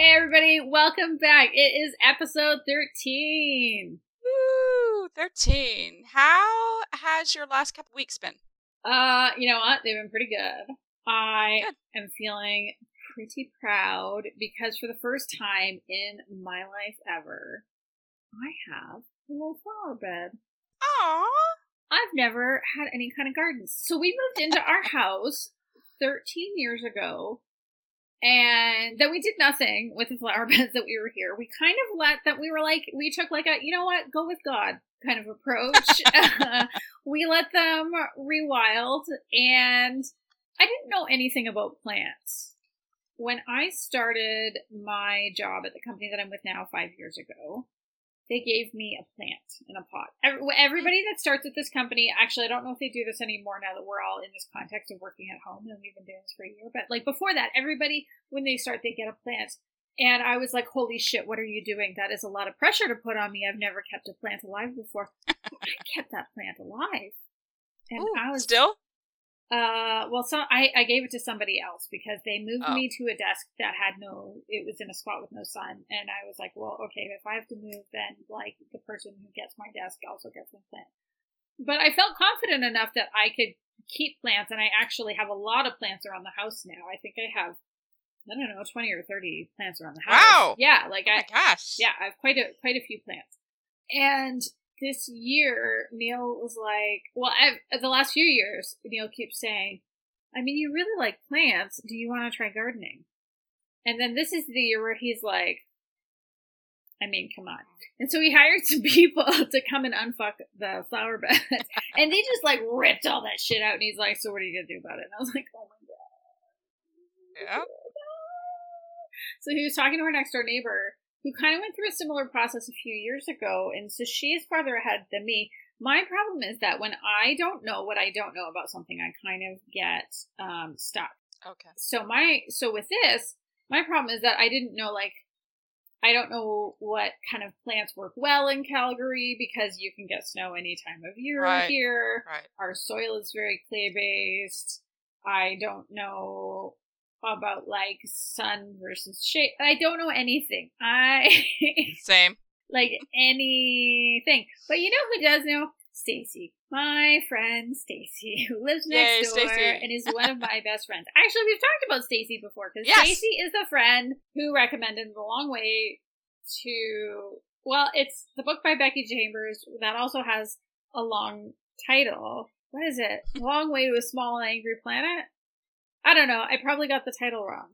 Hey everybody, welcome back. It is episode 13. Woo! 13. How has your last couple weeks been? Uh, you know what? They've been pretty good. I Good. am feeling pretty proud because for the first time in my life ever, I have a little flower bed. Aww. I've never had any kind of gardens. So we moved into our house 13 years ago. And then we did nothing with the flower beds that we were here. We kind of let that we were like, we took like a, you know what, go with God kind of approach. we let them rewild and I didn't know anything about plants. When I started my job at the company that I'm with now five years ago, they gave me a plant in a pot. Everybody that starts at this company, actually, I don't know if they do this anymore now that we're all in this context of working at home and we've been doing this for a year. But like before that, everybody, when they start, they get a plant. And I was like, holy shit, what are you doing? That is a lot of pressure to put on me. I've never kept a plant alive before. I kept that plant alive. And Ooh, I was still? Uh, well, so I, I gave it to somebody else because they moved Oh. me to a desk that had no, it was in a spot with no sun. And I was like, well, okay, if I have to move, then like the person who gets my desk also gets my plant. But I felt confident enough that I could keep plants and I actually have a lot of plants around the house now. I think I have, I don't know, 20 or 30 plants around the house. Wow. Yeah, like Oh I, gosh. yeah, I have quite a quite a few plants. And this year, Neil was like, well, I've, the last few years, Neil keeps saying, I mean, you really like plants. Do you want to try gardening? And then this is the year where he's like, I mean, come on. And so he hired some people to come and unfuck the flower bed. and they just like ripped all that shit out. And he's like, so what are you going to do about it? And I was like, oh my God. Yeah. So he was talking to our next door neighbor who kind of went through a similar process a few years ago. And so she is farther ahead than me. My problem is that when I don't know what I don't know about something, I kind of get um, stuck. Okay. So my so with this, my problem is that I didn't know like I don't know what kind of plants work well in Calgary because you can get snow any time of year Right. here Right. our soil is very clay based. I don't know about like sun versus shade. I don't know anything. I Same. like anything. But you know who does know? Stacy. My friend Stacy, who lives Yay, next door Stacy. and is one of my best friends. Actually, we've talked about Stacy before because Yes. Stacy is the friend who recommended The Long Way to. Well, it's the book by Becky Chambers that also has a long title. What is it? Long Way to a Small and Angry Planet? I don't know. I probably got the title wrong.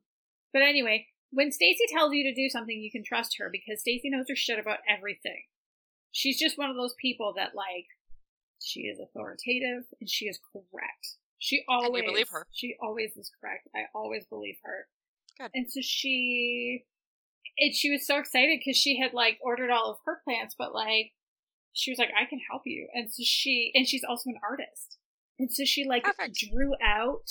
But anyway, when Stacy tells you to do something, you can trust her because Stacy knows her shit about everything. She's just one of those people that like she is authoritative and she is correct. She always believe her. She always is correct. I always believe her. Good. And so she and she was so excited because she had like ordered all of her plants, but like she was like, I can help you. And so she and she's also an artist. And so she like Perfect. drew out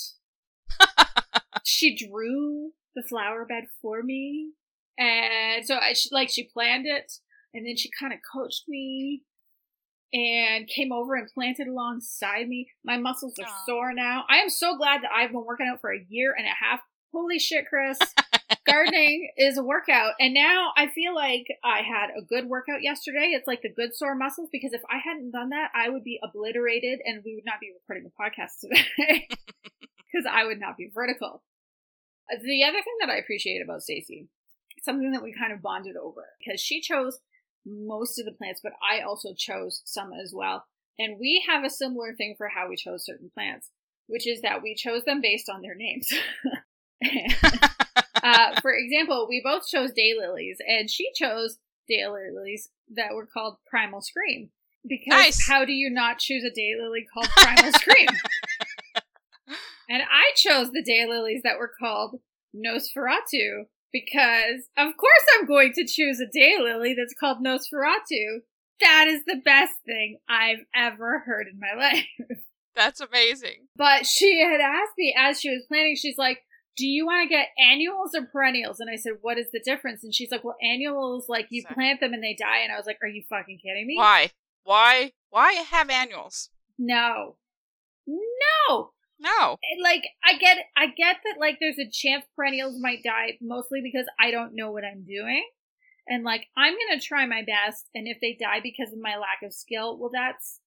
she drew the flower bed for me and so I, she, like she planned it and then she kind of coached me and came over and planted alongside me. My muscles are Aw. sore now. I am so glad that i've been working out for a year and a half. Holy shit chris. Gardening is a workout and now i feel like i had a good workout yesterday. It's like the good sore muscles because if i hadn't done that i would be obliterated and we would not be recording the podcast today because i would not be vertical Uh, the other thing that i appreciate about stacy something that we kind of bonded over because she chose most of the plants but i also chose some as well and we have a similar thing for how we chose certain plants which is that we chose them based on their names uh, for example, we both chose daylilies, and she chose daylilies that were called Primal Scream. Because Nice. how do you not choose a daylily called Primal Scream? And I chose the daylilies that were called Nosferatu because, of course, I'm going to choose a daylily that's called Nosferatu. That is the best thing I've ever heard in my life. That's amazing. But she had asked me as she was planning, she's like, Do you want to get annuals or perennials? And I said, What is the difference? And she's like, Well, annuals, like you Sorry. plant them and they die. And I was like, Are you fucking kidding me? Why? Why? Why have annuals? No. No. No. And, like I get I get that like there's a chance perennials might die mostly because I don't know what I'm doing. And like I'm going to try my best and if they die because of my lack of skill, well that's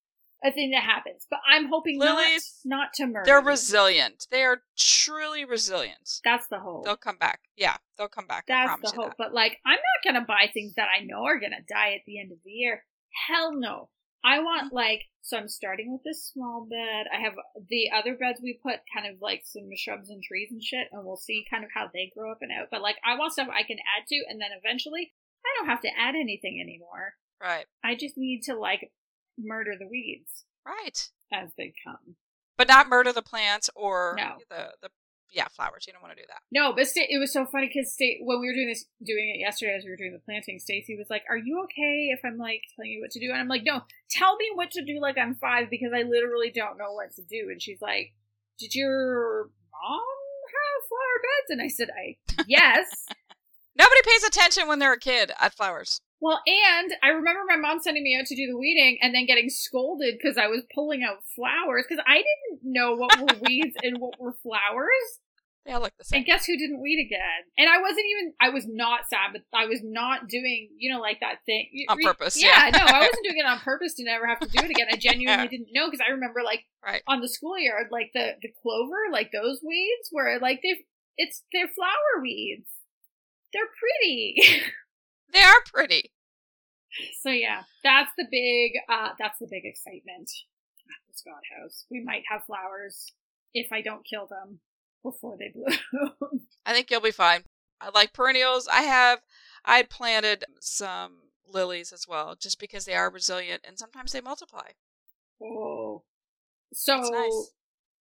a thing that happens. But I'm hoping Lilies, not not to murder. They're resilient. They are truly resilient. That's the hope. They'll come back. Yeah, they'll come back. I That's the hope. that. But like, I'm not gonna buy things that I know are gonna die at the end of the year. Hell no. I want like so I'm starting with this small bed. I have the other beds we put kind of like some shrubs and trees and shit, and we'll see kind of how they grow up and out. But like, I want stuff I can add to, and then eventually I don't have to add anything anymore. Right. I just need to like murder the weeds Right. as they come. But not murder the plants or No. the the yeah flowers. You don't want to do that. No, but sta- it was so funny because sta- when we were doing this, doing it yesterday as we were doing the planting, Stacy was like, "Are you okay if I'm like telling you what to do?" And I'm like, "No, tell me what to do like I'm five because I literally don't know what to do." And she's like, "Did your mom have flower beds?" And I said, "I yes." Nobody pays attention when they're a kid at flowers. Well, and I remember my mom sending me out to do the weeding and then getting scolded because I was pulling out flowers because I didn't know what were weeds and what were flowers. They all look the same. And guess who didn't weed again? And I wasn't even, I was not sad, but I was not doing, you know, like that thing. On purpose, Yeah, yeah. no, I wasn't doing it on purpose to never have to do it again. I genuinely Yeah. didn't know because I remember, like, Right. on the schoolyard, like the, the clover, like those weeds were like, they it's, they're flower weeds. They're pretty. They are pretty. so yeah, that's the big, uh, that's the big excitement at the Scott house. We might have flowers if I don't kill them before they bloom. I think you'll be fine. I like perennials. I have I had planted some lilies as well, just because they are resilient and sometimes they multiply. Oh. So nice.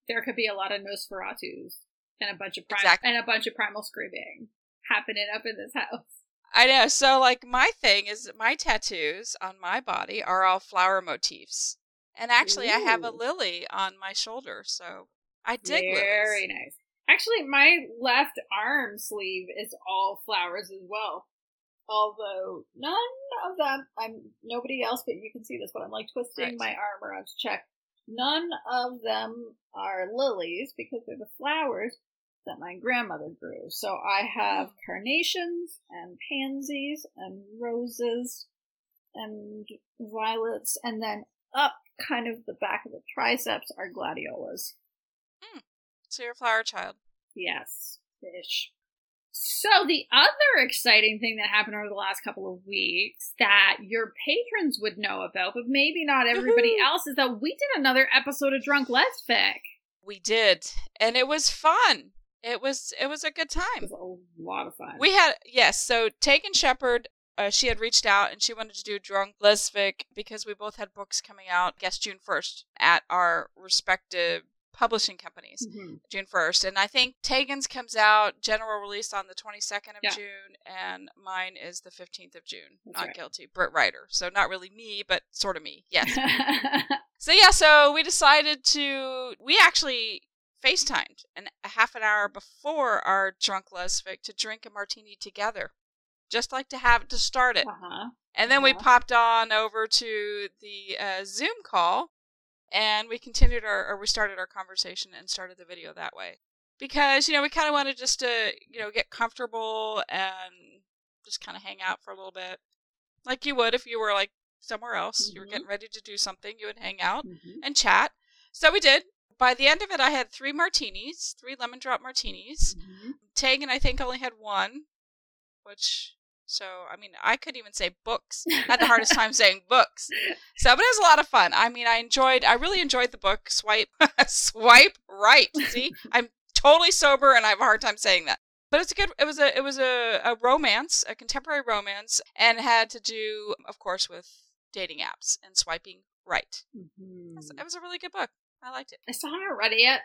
there could be a lot of Nosferatus and a bunch of prim- Exactly. and a bunch of primal screaming happening up in this house. I know. So like my thing is my tattoos on my body are all flower motifs. And actually I have a lily on my shoulder, so I dig it. Very lilies. nice. Actually, my left arm sleeve is all flowers as well. Although none of them, I'm nobody else, but you can see this. But I'm like twisting Right. my arm around to check. None of them are lilies because they're the flowers that my grandmother grew. So I have carnations and pansies and roses and violets, and then up kind of the back of the triceps are gladiolas. Hmm. So you're a flower child. Yes, fish. So the other exciting thing that happened over the last couple of weeks that your patrons would know about, but maybe not everybody Woohoo. else, is that we did another episode of Drunk Lesfic. We did. And it was fun. It was it was a good time. It was a lot of fun. We had yes. So Tegan Shepard, uh, she had reached out and she wanted to do Drunk Lesfic because we both had books coming out. I guess June first at our respective publishing companies. Mhm. June first, and I think Tegan's comes out general release on the twenty second of Yeah. June, and mine is the fifteenth of June. That's not right. guilty, Britt Ryder. So not really me, but sort of me. Yes. So yeah, so we decided to we actually FaceTimed an a half an hour before our drunk lesfic to drink a martini together. Just like to have it to start it. uh-huh. And then we Uh-huh. popped on over to the uh, Zoom call and we continued our or we started our conversation and started the video that way. Because, you know, we kind of wanted just to, you know, get comfortable and just kind of hang out for a little bit. Like you would if you were like somewhere else, you were Mhm. getting ready to do something, you would hang out Mhm. and chat. So we did. By the end of it, I had three martinis, three lemon drop martinis. Mhm. Tegan, I think, only had one, which, so, I mean, I couldn't even say books. I had the hardest time saying books. So, but it was a lot of fun. I mean, I enjoyed, I really enjoyed the book, Swipe, Swipe Right. See, I'm totally sober and I have a hard time saying that. But it's a good, it was a, it was a, a romance, a contemporary romance, and had to do, of course, with dating apps and swiping right. Mhm. It was a really good book. I liked it. I still haven't read it yet.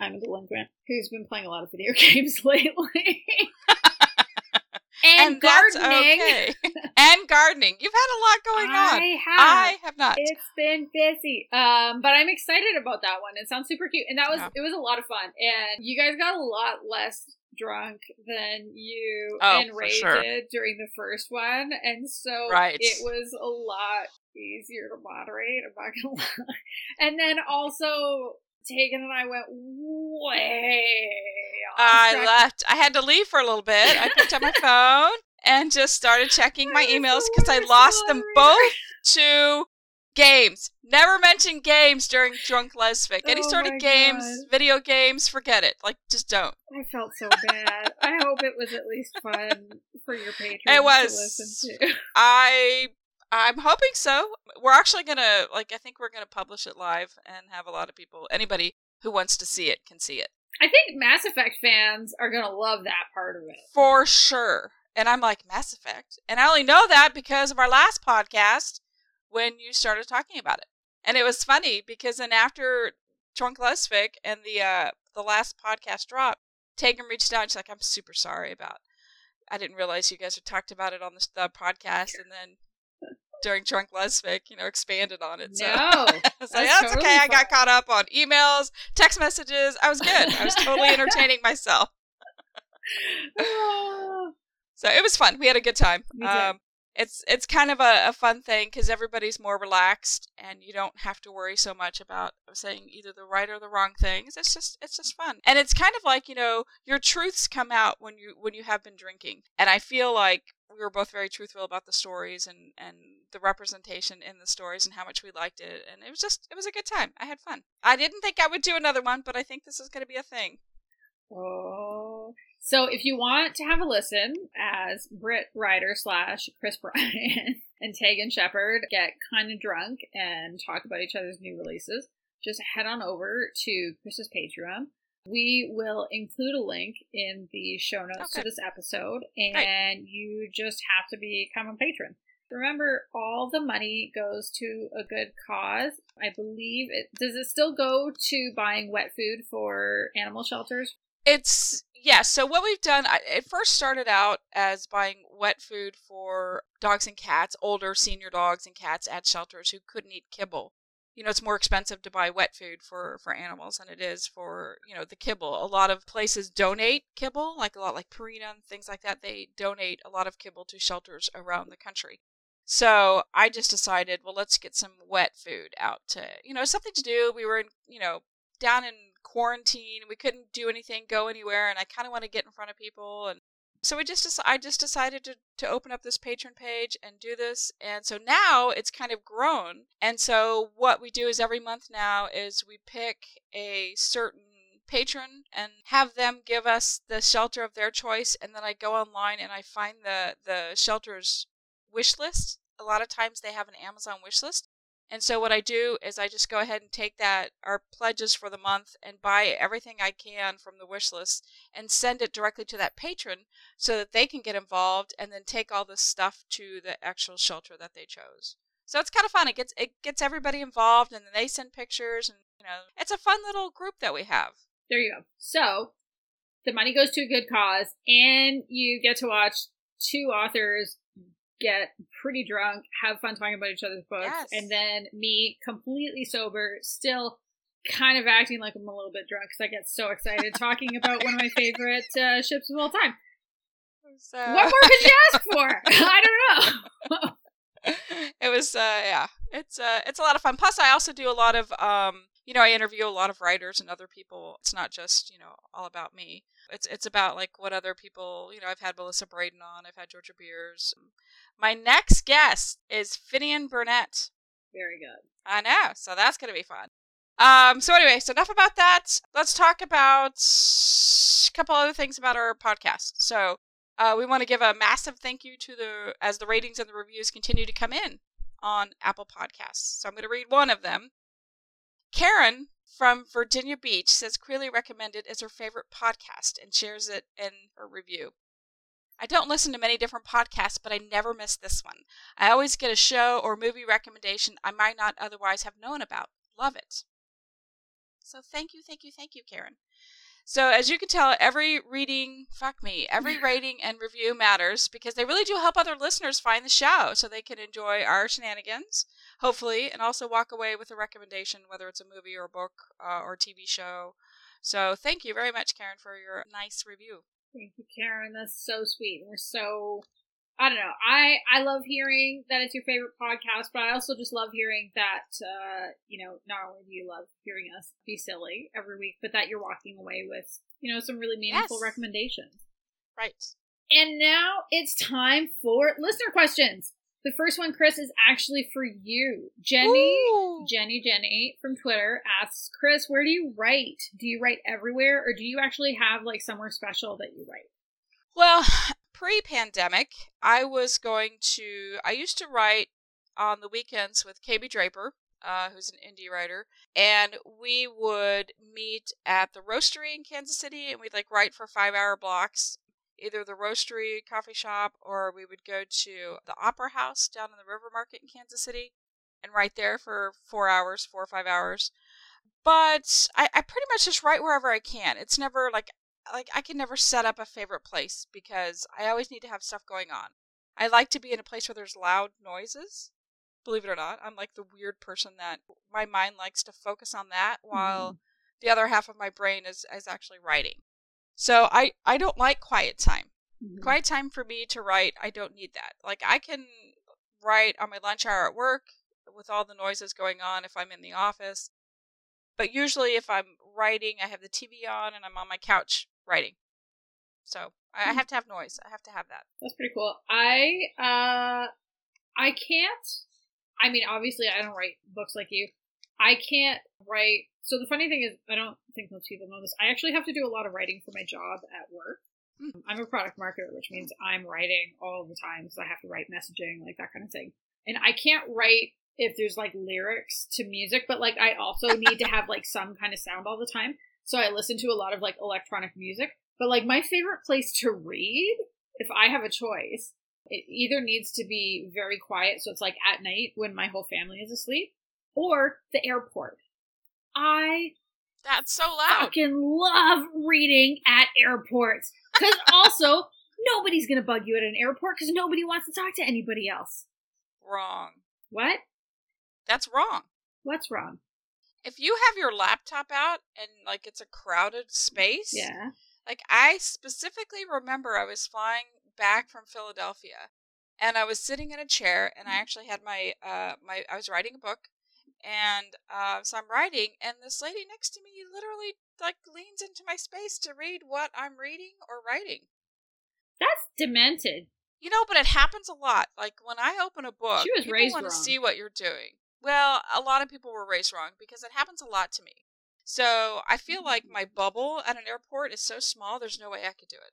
I'm a delinquent who's been playing a lot of video games lately. and, gardening. okay. and gardening. You've had a lot going I on. have. I have not. It's been busy. Um, but I'm excited about that one. It sounds super cute. And that was Yeah. it was a lot of fun. And you guys got a lot less drunk than you Oh, and Ray sure. did during the first one. And so Right. it was a lot easier to moderate, I'm not gonna lie. And then also Tegan and I went way. I left. I had to leave for a little bit. I picked up my phone and just started checking my emails because I lost them both to games. Never mention games during Drunk Lesfic. Any oh sort of games, God. video games, forget it. Like, just don't. I felt so bad. I hope it was at least fun for your patrons it was, to listen to. I I'm hoping so. We're actually gonna like I think we're gonna publish it live and have a lot of people anybody who wants to see it can see it. I think Mass Effect fans are gonna love that part of it. For sure. And I'm like, Mass Effect? And I only know that because of our last podcast when you started talking about it. And it was funny because then after Drunk Lesfic and the uh the last podcast dropped, Tegan reached out and she's like, I'm super sorry about I didn't realize you guys had talked about it on the, the podcast and then during Drunk Lesfic, you know, expanded on it. So no, I was like, that's, totally okay. Fun. I got caught up on emails, text messages. I was good. I was totally entertaining myself. so it was fun. We had a good time. Um, it's it's kind of a, a fun thing because everybody's more relaxed and you don't have to worry so much about saying either the right or the wrong things. It's just it's just fun, and it's kind of like you know your truths come out when you when you have been drinking, and I feel like we were both very truthful about the stories and and the representation in the stories and how much we liked it. And it was just it was a good time. I had fun. I didn't think i would do another one but i think this is going to be a thing. Oh so if you want to have a listen as Britt Ryder slash Chris Bryan and Tegan Shepard get kind of drunk and talk about each other's new releases, just head on over to Chris's Patreon. We will include a link in the show notes okay. to this episode, and right. you just have to become a patron. Remember, all the money goes to a good cause. I believe it. Does it still go to buying wet food for animal shelters? It's yeah. So what we've done, it first started out as buying wet food for dogs and cats, older senior dogs and cats at shelters who couldn't eat kibble. You know it's more expensive to buy wet food for for animals than it is for you know the kibble. A lot of places donate kibble like a lot like purina and things like that they donate a lot of kibble to shelters around the country. So i just decided well let's get some wet food out to you know something to do. We were in you know down in quarantine we couldn't do anything go anywhere and i kind of want to get in front of people and so we just I just decided to, to open up this patron page and do this and so now it's kind of grown and so what we do is every month now is we pick a certain patron and have them give us the shelter of their choice and then I go online and I find the the shelter's wish list. A lot of times they have an Amazon wish list and so what I do is I just go ahead and take that our pledges for the month and buy everything I can from the wish list and send it directly to that patron so that they can get involved and then take all this stuff to the actual shelter that they chose. So it's kind of fun. It gets it gets everybody involved and then they send pictures and you know, it's a fun little group that we have. There you go. So the money goes to a good cause and you get to watch two authors get pretty drunk, have fun talking about each other's books, yes. and then me completely sober, still kind of acting like I'm a little bit drunk because I get so excited talking about one of my favorite uh, ships of all time. So... What more could you ask for? I don't know. it was uh yeah it's uh it's a lot of fun plus i also do a lot of um you know i interview a lot of writers and other people it's not just you know all about me. It's it's about like what other people you know i've had melissa brayden on i've had georgia beers. My next guest is finian burnett. Very good. I know so that's gonna be fun. Um so anyway so enough about that. Let's talk about a couple other things about our podcast. So uh, we want to give a massive thank you to the as the ratings and the reviews continue to come in on Apple Podcasts. So I'm going to read one of them. Karen from Virginia Beach says Queerly Recommended is her favorite podcast and shares it in her review. I don't listen to many different podcasts, but I never miss this one. I always get a show or movie recommendation I might not otherwise have known about. Love it. So thank you, thank you, thank you, Karen. So as you can tell, every reading, fuck me, every rating and review matters because they really do help other listeners find the show so they can enjoy our shenanigans, hopefully, and also walk away with a recommendation, whether it's a movie or a book uh, or TV show. So thank you very much, Karen, for your nice review. Thank you, Karen. That's so sweet. We're so I don't know. I I love hearing that it's your favorite podcast, but I also just love hearing that uh, you know not only do you love hearing us be silly every week, but that you're walking away with you know some really meaningful Yes. recommendations. Right. And now it's time for listener questions. The first one, Chris, is actually for you. Jenny, Ooh. Jenny, Jenny from Twitter asks, Chris, where do you write? Do you write everywhere, or do you actually have like somewhere special that you write? Well, pre pandemic, I was going to, I used to write on the weekends with KB Draper, uh, who's an indie writer, and we would meet at the roastery in Kansas City and we'd like write for five hour blocks, either the roastery coffee shop or we would go to the opera house down in the river market in Kansas City and write there for four hours, four or five hours. But I, I pretty much just write wherever I can. It's never like like I can never set up a favorite place because I always need to have stuff going on. I like to be in a place where there's loud noises. Believe it or not, I'm like the weird person that my mind likes to focus on that while the other half of my brain is is actually writing. So I I don't like quiet time. Mhm. Quiet time for me to write, I don't need that. Like I can write on my lunch hour at work with all the noises going on if I'm in the office. But usually if I'm writing, I have the TV on and I'm on my couch writing. So I I Mhm. have to have noise. I have to have that. That's pretty cool. I uh I can't I mean obviously I don't write books like you. I can't write so the funny thing is I don't think most people know this. I actually have to do a lot of writing for my job at work. Hmm. I'm a product marketer, which means I'm writing all the time, so I have to write messaging, like that kind of thing. And I can't write if there's like lyrics to music, but like I also need to have like some kind of sound all the time. So I listen to a lot of like electronic music. But like my favorite place to read, if I have a choice, it either needs to be very quiet, so it's like at night when my whole family is asleep, or the airport. I That's so loud. fucking love reading at airports. Because also, nobody's gonna bug you at an airport because nobody wants to talk to anybody else. Wrong. What? That's wrong. What's wrong? If you have your laptop out and like it's a crowded space, Yeah. Like I specifically remember I was flying back from Philadelphia and I was sitting in a chair and I actually had my uh my I was writing a book and uh so I'm writing and this lady next to me literally like leans into my space to read what I'm reading or writing. That's demented. You know, but it happens a lot. Like when I open a book, She was people want to see what you're doing. Well, a lot of people were raised wrong because it happens a lot to me. So I feel like mm. my bubble at an airport is so small. There's no way I could do it.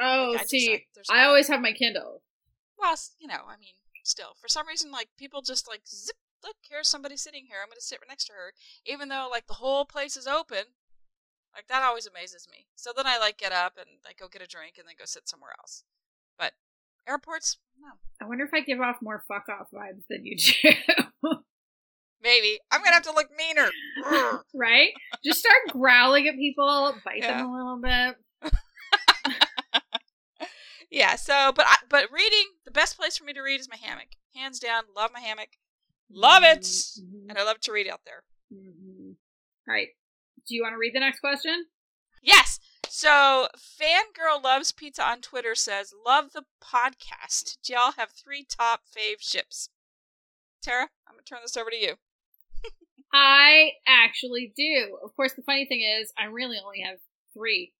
Oh, Like, I see, there's no I always have my Kindle. Well, you know, I mean, still, for some reason, like people just like zip. Look, here's somebody sitting here. I'm going to sit right next to her, even though like the whole place is open. Like that always amazes me. So then I like get up and like go get a drink and then go sit somewhere else. But airports, no, I wonder if I give off more fuck off vibes than you do. Maybe I'm gonna have to look meaner. Right? Just start growling at people, bite Yeah. them a little bit. yeah. So, but I, but reading, the best place for me to read is my hammock. Hands down, love my hammock. Love it. Mhm. And I love to read out there. Mhm. All right. Do you want to read the next question? Yes. So, Fangirl Loves Pizza on Twitter says, Love the podcast. Do y'all have three top fave ships? Tara, I'm going to turn this over to you. I actually do. Of course, the funny thing is, I really only have three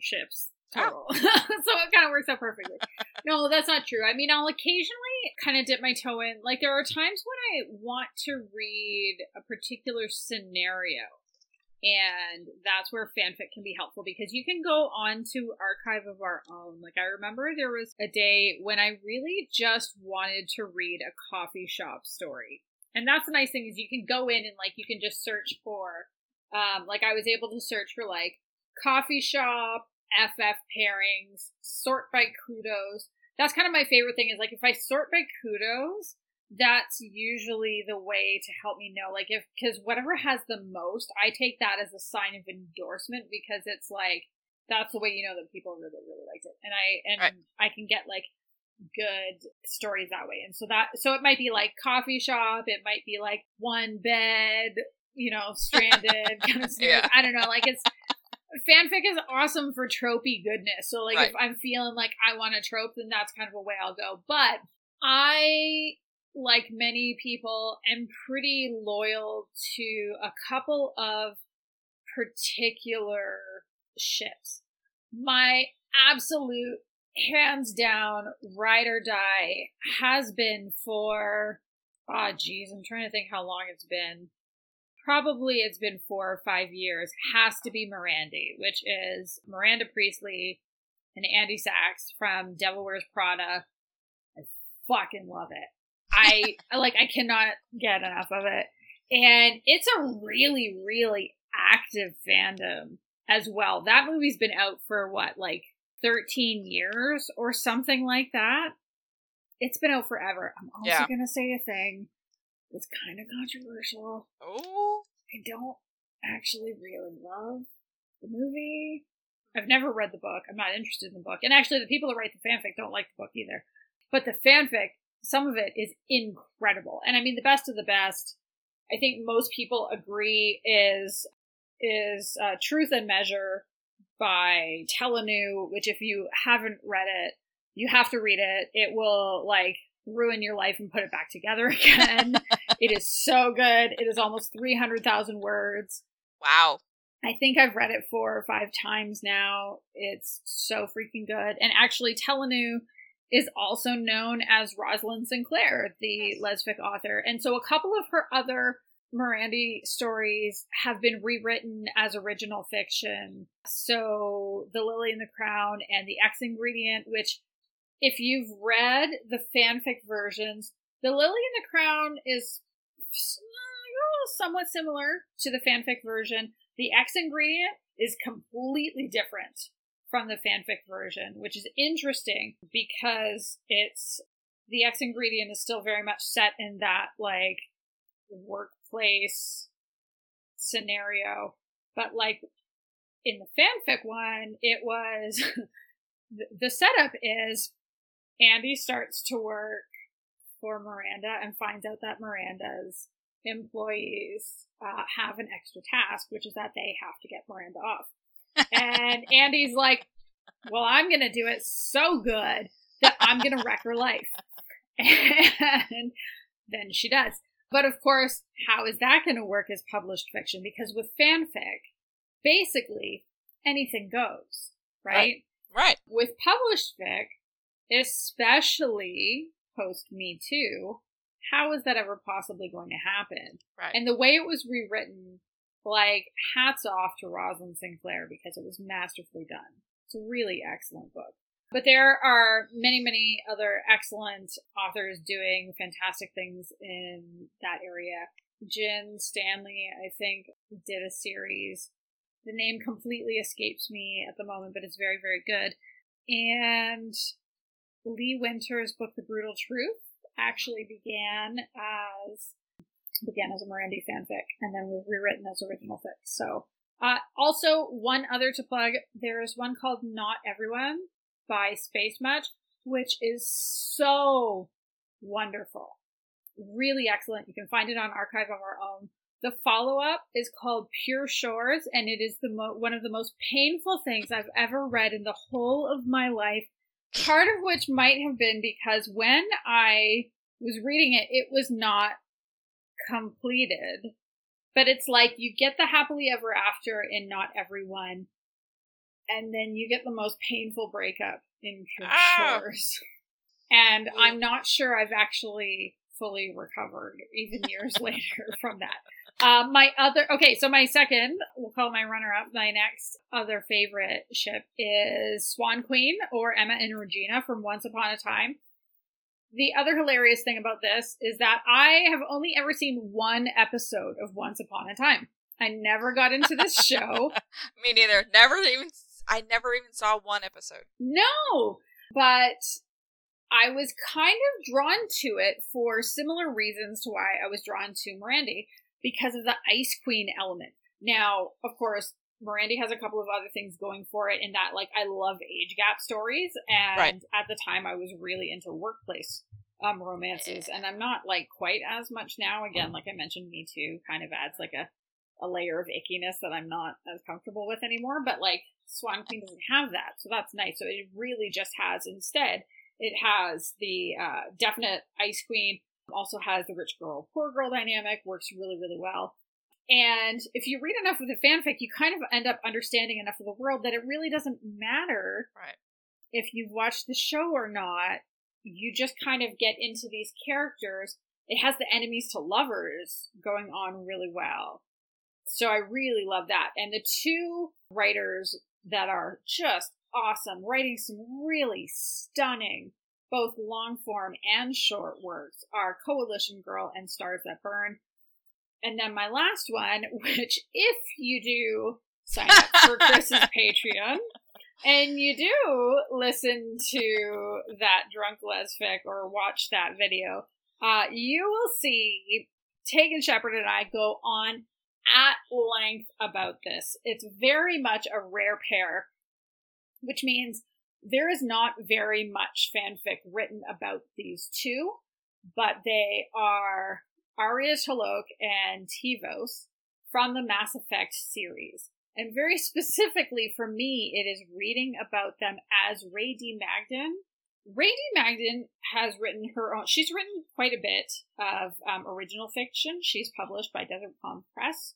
ships total. Oh. so it kind of works out perfectly. no, that's not true. I mean, I'll occasionally kind of dip my toe in. Like, there are times when I want to read a particular scenario. And that's where fanfic can be helpful because you can go on to archive of our own. Like I remember there was a day when I really just wanted to read a coffee shop story. And that's the nice thing is you can go in and like you can just search for um like I was able to search for like coffee shop, FF pairings, sort by kudos. That's kind of my favorite thing is like if I sort by kudos, that's usually the way to help me know like if because whatever has the most i take that as a sign of endorsement because it's like that's the way you know that people really really liked it and i and Right. i can get like good stories that way and so that so it might be like coffee shop it might be like one bed you know stranded kind of Yeah. i don't know like it's fanfic is awesome for tropey goodness. So like Right. if I'm feeling like I want a trope, then that's kind of a way I'll go. But I like many people am pretty loyal to a couple of particular ships. My absolute hands down ride or die has been for ah geez, I'm trying to think how long it's been. Probably it's been four or five years. Has to be Mirandy, which is Miranda Priestley and Andy Sachs from Devil Wears Prada. I fucking love it. I I like I cannot get enough of it. And it's a really, really active fandom as well. That movie's been out for what, like 13 years or something like that. It's been out forever. I'm also Yeah. gonna say a thing that's kind of controversial. Oh, I don't actually really love the movie. I've never read the book. I'm not interested in the book. And actually, the people that write the fanfic don't like the book either. But the fanfic, some of it is incredible. And I mean, the best of the best, I think most people agree is is uh, Truth and Measure by Telanu, which if you haven't read it, you have to read it. It will like ruin your life and put it back together again. it is so good. It is almost 300,000 words. wow. I think I've read it four or five times now. It's so freaking good. And actually, Telanu is also known as Rosalind Sinclair, the lesfic author. And so a couple of her other Mirandy stories have been rewritten as original fiction. So The Lily and the Crown and The X Ingredient, which, if you've read the fanfic versions, The Lily and the Crown is uh, somewhat similar to the fanfic version. The X ingredient is completely different from the fanfic version, which is interesting because it's the X ingredient is still very much set in that like workplace scenario. But like in the fanfic one, it was the- the setup is Andy starts to work for Miranda and finds out that Miranda's employees uh, have an extra task, which is that they have to get Miranda off. and Andy's like, Well, I'm going to do it so good that I'm going to wreck her life. And then she does. But of course, how is that going to work as published fiction? Because with fanfic, basically anything goes, right? Right. With published fic, especially post Me Too, how is that ever possibly going to happen? Right. And the way it was rewritten, like, hats off to Rosalind Sinclair because it was masterfully done. It's a really excellent book. But there are many, many other excellent authors doing fantastic things in that area. Jen Stanley, I think, did a series. The name completely escapes me at the moment, but it's very, very good. And Lee Winter's book, The Brutal Truth, actually began as began as a Mirandy fanfic and then was rewritten as original fic. So, uh, also one other to plug, there is one called Not Everyone by Space Much, which is so wonderful. Really excellent. You can find it on Archive of Our Own. The follow up is called Pure Shores, and it is the mo- one of the most painful things I've ever read in the whole of my life. Part of which might have been because when I was reading it, it was not completed. But it's like you get the happily ever after in Not Everyone, and then you get the most painful breakup in Pure Ah. And I'm not sure I've actually fully recovered, even years later, from that. Uh, my other, okay, so my second, we'll call my runner up, my next other favorite ship is Swan Queen or Emma and Regina from Once Upon a Time. The other hilarious thing about this is that I have only ever seen one episode of Once Upon a Time. I never got into this show. Me neither. Never even. I never even saw one episode. No, but I was kind of drawn to it for similar reasons to why I was drawn to Mirandy because of the Ice Queen element. Now, of course, Mirandy has a couple of other things going for it in that, like, I love age gap stories, and Right. at the time I was really into workplace um, romances, and I'm not like quite as much now. Again, like I mentioned, Me Too kind of adds like a a layer of ickiness that I'm not as comfortable with anymore. But like Swan King doesn't have that, so that's nice. So it really just has instead it has the uh, definite Ice Queen, also has the rich girl poor girl dynamic, works really really well. And if you read enough of the fanfic, you kind of end up understanding enough of the world that it really doesn't matter Right. if you've watched the show or not. You just kind of get into these characters. It has the enemies to lovers going on really well. So I really love that. And the two writers that are just awesome, writing some really stunning, both long form and short works, are Coalition Girl and Stars That Burn. And then my last one, which if you do sign up for Chris's Patreon, and you do listen to that drunk lesfic or watch that video, uh, you will see Tegan Shepard and I go on at length about this. It's very much a rare pair, which means there is not very much fanfic written about these two, but they are Aria T'Loak and Tevos from the Mass Effect series. And very specifically for me, it is reading about them as Ray D. Magden. Ray D. Magden has written her own, she's written quite a bit of um, original fiction. She's published by Desert Palm Press.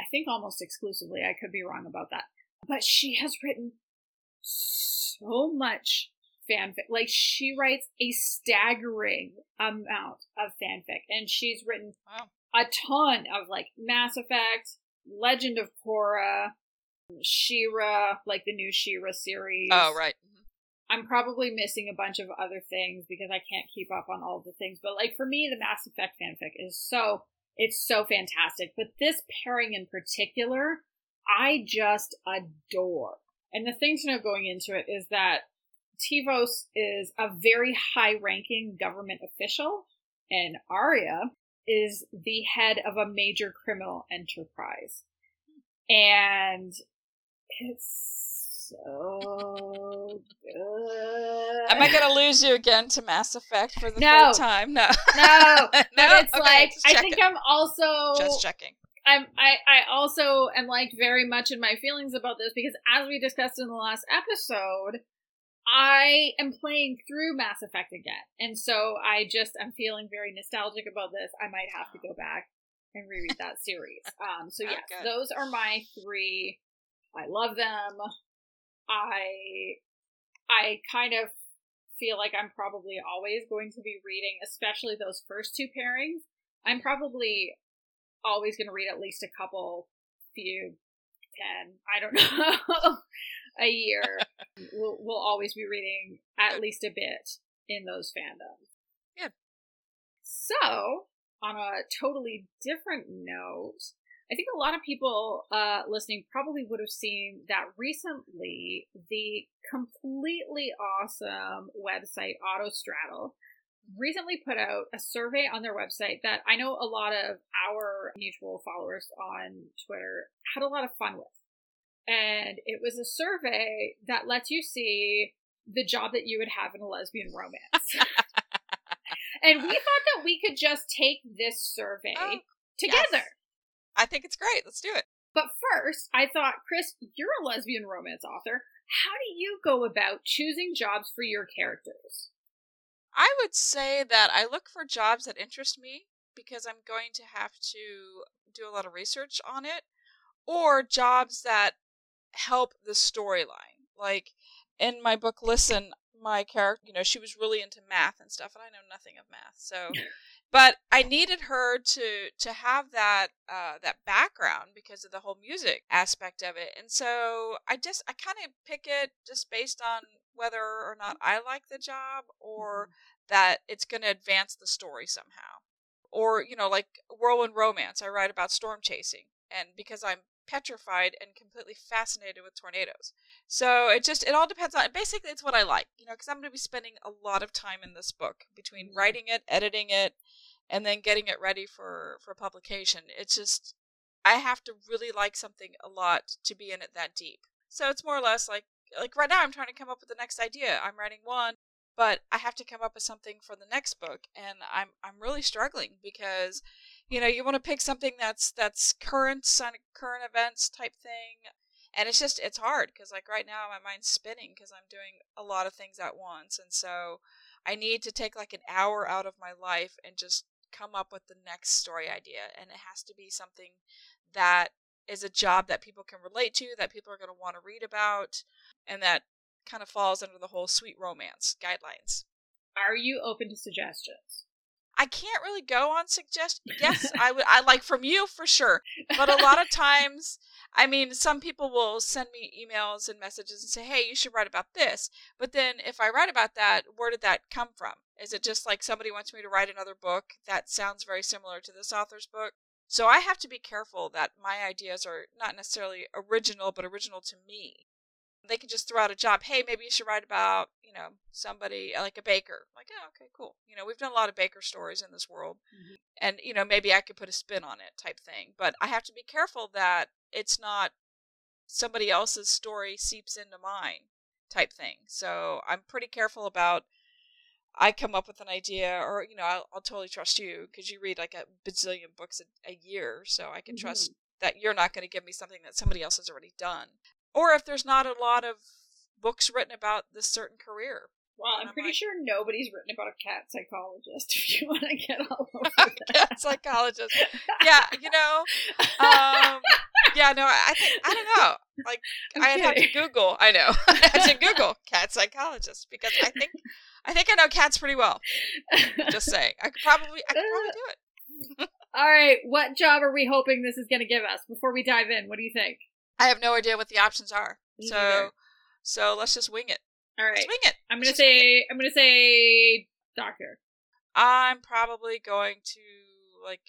I think almost exclusively. I could be wrong about that. But she has written so much fanfic. Like she writes a staggering amount of fanfic. And she's written Wow. a ton of like Mass Effect, Legend of Korra, She-Ra, like the new She-Ra series. Oh, right. I'm probably missing a bunch of other things because I can't keep up on all the things. But like for me, the Mass Effect fanfic is so it's so fantastic. But this pairing in particular, I just adore. And the thing to know going into it is that Tevos is a very high ranking government official, and Aria is the head of a major criminal enterprise. And it's so good. Am I gonna lose you again to Mass Effect for the No. third time? No. No, no. but it's okay, like I think I'm also just checking. I'm I, I also am like very much in my feelings about this because as we discussed in the last episode, I am playing through Mass Effect again. And so I just I'm feeling very nostalgic about this. I might have to go back and reread that series. Um so Oh, yes, those are my three. I love them. I I kind of feel like I'm probably always going to be reading, especially those first two pairings. I'm probably always going to read at least a couple, few, ten, I don't know, a year. we'll, we'll always be reading at least a bit in those fandoms. Good. So, on a totally different note, I think a lot of people uh, listening probably would have seen that recently the completely awesome website Autostraddle recently put out a survey on their website that I know a lot of our mutual followers on Twitter had a lot of fun with. And it was a survey that lets you see the job that you would have in a lesbian romance. and we thought that we could just take this survey Oh, together. yes. I think it's great. Let's do it. But first, I thought, Chris, you're a lesbian romance author. How do you go about choosing jobs for your characters? I would say that I look for jobs that interest me because I'm going to have to do a lot of research on it, or jobs that help the storyline. Like in my book, Listen, my character, you know, she was really into math and stuff, and I know nothing of math, so. But I needed her to to have that uh, that background because of the whole music aspect of it, and so I just I kind of pick it just based on whether or not I like the job or that it's going to advance the story somehow. Or, you know, like Whirlwind Romance, I write about storm chasing, and because I'm petrified and completely fascinated with tornadoes. So it just, it all depends on, basically, it's what I like, you know, because I'm going to be spending a lot of time in this book between Mhm. writing it, editing it, and then getting it ready for, for publication. It's just, I have to really like something a lot to be in it that deep. So it's more or less like, like right now I'm trying to come up with the next idea. I'm writing one, but I have to come up with something for the next book, and I'm I'm really struggling because, you know, you want to pick something that's that's current, current events type thing, and it's just it's hard because like right now my mind's spinning because I'm doing a lot of things at once, and so I need to take like an hour out of my life and just come up with the next story idea, and it has to be something that is a job that people can relate to, that people are going to want to read about, and that kind of falls under the whole sweet romance guidelines. Are you open to suggestions? I can't really go on suggestions. Yes, I would. I like from you for sure, but a lot of times, I mean, some people will send me emails and messages and say, "Hey, you should write about this." But then, if I write about that, where did that come from? Is it just like somebody wants me to write another book that sounds very similar to this author's book? So I have to be careful that my ideas are not necessarily original, but original to me they can just throw out a job. Hey, maybe you should write about, you know, somebody like a baker. like, yeah, okay, cool. You know, we've done a lot of baker stories in this world. Mm-hmm. And, you know, maybe I could put a spin on it type thing. But I have to be careful that it's not somebody else's story seeps into mine type thing. So I'm pretty careful about I come up with an idea or, you know, I'll, I'll totally trust you because you read like a bazillion books a, a year. So I can mm-hmm. trust that you're not going to give me something that somebody else has already done or if there's not a lot of books written about this certain career. Well, I'm, I'm pretty like, sure nobody's written about a cat psychologist. If you want to get all over that, cat psychologist. Yeah, you know, um, yeah, no, I think I don't know. Like, i have to Google. I know, I had to Google cat psychologist because I think I think I know cats pretty well. Just saying, I could probably I could probably do it. all right, what job are we hoping this is going to give us before we dive in? What do you think? I have no idea what the options are. So either. so let's just wing it. All right. Let's wing it. I'm gonna say I'm gonna say doctor. I'm probably going to like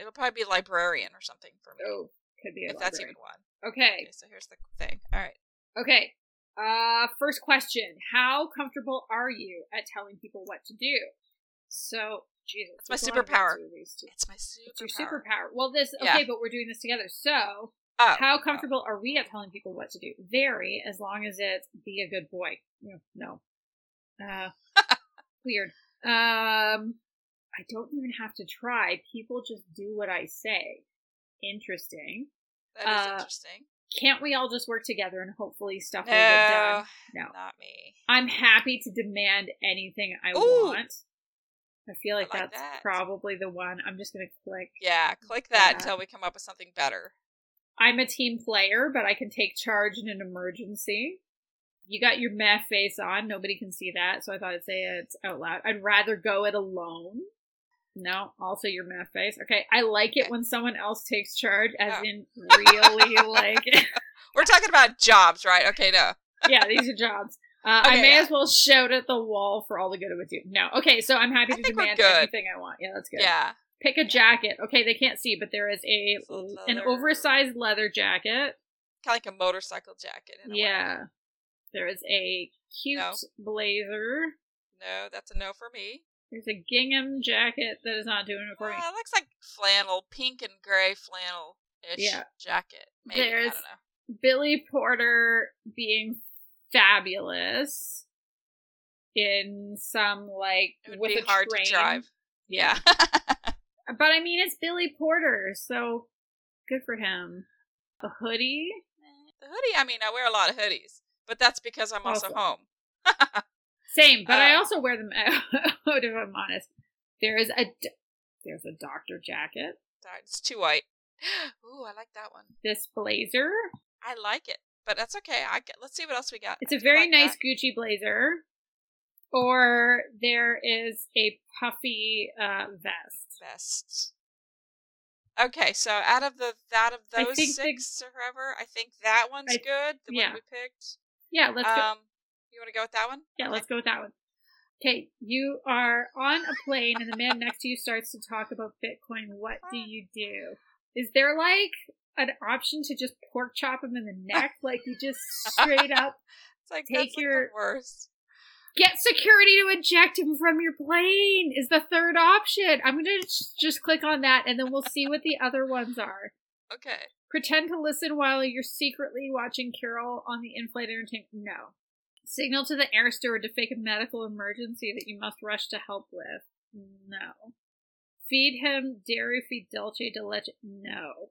it'll probably be librarian or something for me. Oh, could be. if librarian. that's even one. Okay. okay. So here's the thing. All right. Okay. Uh, first question: How comfortable are you at telling people what to do? So, Jesus, it's my superpower. It's my superpower. It's your superpower. Well, this okay, yeah. but we're doing this together. So, Oh. How comfortable are we at telling people what to do? Very, as long as it's be a good boy. No. Uh, weird. Um, I don't even have to try. People just do what I say. Interesting. That is uh, interesting. Can't we all just work together and hopefully stuff no, will get done? No, not me. I'm happy to demand anything I Ooh. want. I feel like, I like that's that. probably the one. I'm just gonna click. Yeah, click that, that until we come up with something better. I'm a team player, but I can take charge in an emergency. You got your meh face on. Nobody can see that, so I thought I'd say it out loud. I'd rather go it alone. No, also your meh face. Okay, I like it when someone else takes charge, as oh. in really like. We're talking about jobs, right? Okay, no. yeah, these are jobs. Uh, okay, I may yeah. as well shout at the wall for all the good it would do. No, okay, so I'm happy to demand anything I want. Yeah, that's good. Yeah, Pick a jacket. Okay, they can't see, but there is a an oversized leather jacket. Kind of like a motorcycle jacket. yeah. There is a cute no. blazer. No, that's a no for me. There's a gingham jacket that is not doing it for me. it looks like flannel, pink and gray flannel ish yeah. jacket. Maybe. There's Billy Porter being fabulous in some like it would with be a hard train. to drive. Yeah. But I mean, it's Billy Porter, so good for him. The hoodie. The hoodie. I mean, I wear a lot of hoodies, but that's because I'm also, also home. Same, but uh, I also wear them out. if I'm honest, there is a there's a doctor jacket. It's too white. Ooh, I like that one. This blazer. I like it, but that's okay. I get, let's see what else we got. It's a very like nice that. Gucci blazer. Or there is a puffy uh, vest vests. Okay, so out of the out of those six or whoever, I think that one's I, good. The yeah. one we picked. Yeah, let's um, go. You want to go with that one? Yeah, okay. let's go with that one. Okay, you are on a plane and the man next to you starts to talk about Bitcoin. What do you do? Is there like an option to just pork chop him in the neck? Like you just straight up it's like, take your like worst. Get security to eject him from your plane is the third option. I'm going to just click on that and then we'll see what the other ones are. Okay. Pretend to listen while you're secretly watching Carol on the in-flight entertainment. No. Signal to the air steward to fake a medical emergency that you must rush to help with. No. Feed him dairy free dulce de leche. No.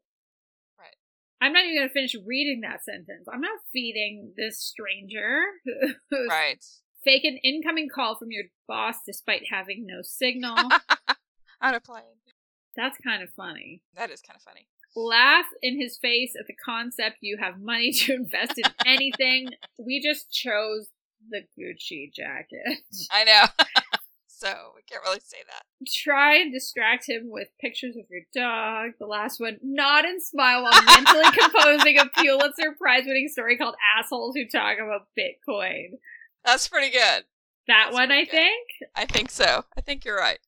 Right. I'm not even going to finish reading that sentence. I'm not feeding this stranger who's Right. Fake an incoming call from your boss despite having no signal. On a plane. That's kind of funny. That is kind of funny. Laugh in his face at the concept you have money to invest in anything. we just chose the Gucci jacket. I know. so we can't really say that. Try and distract him with pictures of your dog. The last one, nod and smile while mentally composing a Pulitzer Prize winning story called Assholes Who Talk About Bitcoin. That's pretty good. That That's one, I good. think. I think so. I think you're right.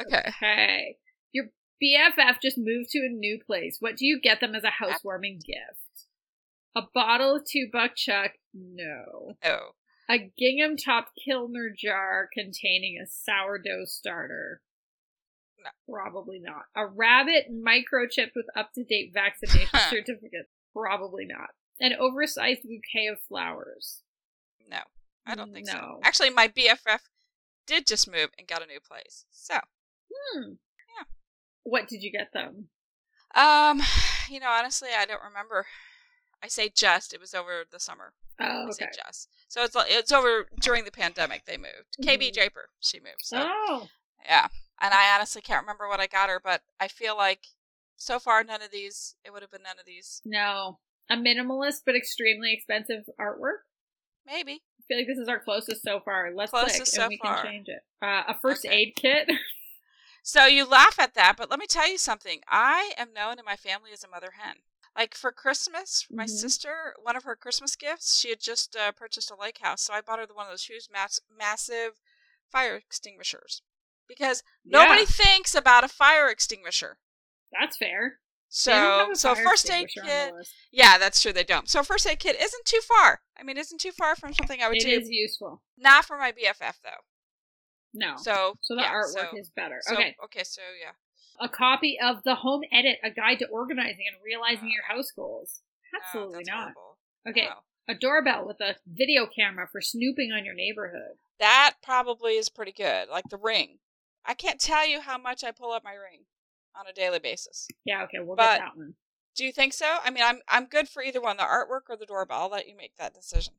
Okay. Okay. Your BFF just moved to a new place. What do you get them as a housewarming gift? A bottle of two buck chuck? No. Oh. A gingham top Kilner jar containing a sourdough starter? No. Probably not. A rabbit microchipped with up to date vaccination certificate? Probably not. An oversized bouquet of flowers? No. I don't think so. Actually, my BFF did just move and got a new place. So, Hmm. Yeah. What did you get them? um, you know, honestly, I don't remember. I say just. It was over the summer. Oh, I okay. say just. So it's it's over during the pandemic. They moved. KB Mhm. Draper, she moved. So Oh. yeah, and I honestly can't remember what I got her, but I feel like so far none of these. It would have been none of these. No. A minimalist but extremely expensive artwork. Maybe. I feel like this is our closest so far. Let's Closest click so and we far. can change it. Uh, a first Okay. aid kit. So you laugh at that, but let me tell you something. I am known in my family as a mother hen. Like for Christmas, my Mhm. sister, one of her Christmas gifts, she had just uh, purchased a lake house, so I bought her the one of those huge, mass- massive fire extinguishers because nobody Yeah, thinks about a fire extinguisher. that's fair. They don't have So, so first aid extinguisher on the kit, yeah, that's true. They don't. So first aid kit isn't too far. I mean, isn't too far from something I would It do. is useful. Not for my BFF though. No. So, So the yeah, artwork so- is better. so- okay. Okay. So yeah. A copy of The Home Edit, a guide to organizing and realizing your house goals. No, Absolutely that's not. horrible. Okay. No. A doorbell with a video camera for snooping on your neighborhood. That probably is pretty good. Like the ring. I can't tell you how much I pull up my ring on a daily basis. Yeah, okay, we'll But- get that one. Do you think so? I mean, I'm I'm good for either one, the artwork or the doorbell. I'll let you make that decision.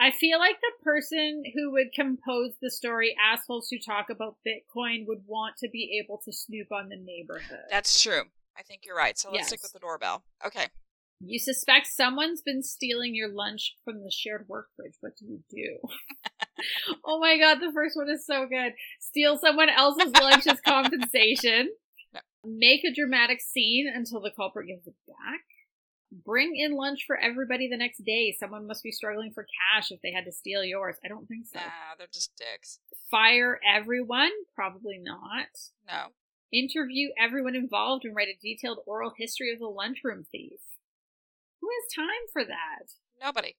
I feel like the person who would compose the story Assholes Who Talk About Bitcoin would want to be able to snoop on the neighborhood. That's true. I think you're right. So let's stick with the doorbell. Okay. You suspect someone's been stealing your lunch from the shared work fridge. What do you do? oh my god, the first one is so good. Steal someone else's lunch as compensation. Make a dramatic scene until the culprit gives it back. Bring in lunch for everybody the next day. Someone must be struggling for cash if they had to steal yours. I don't think so. Nah, they're just dicks. Fire everyone? Probably not. No. Interview everyone involved and write a detailed oral history of the lunchroom thief. Who has time for that? Nobody.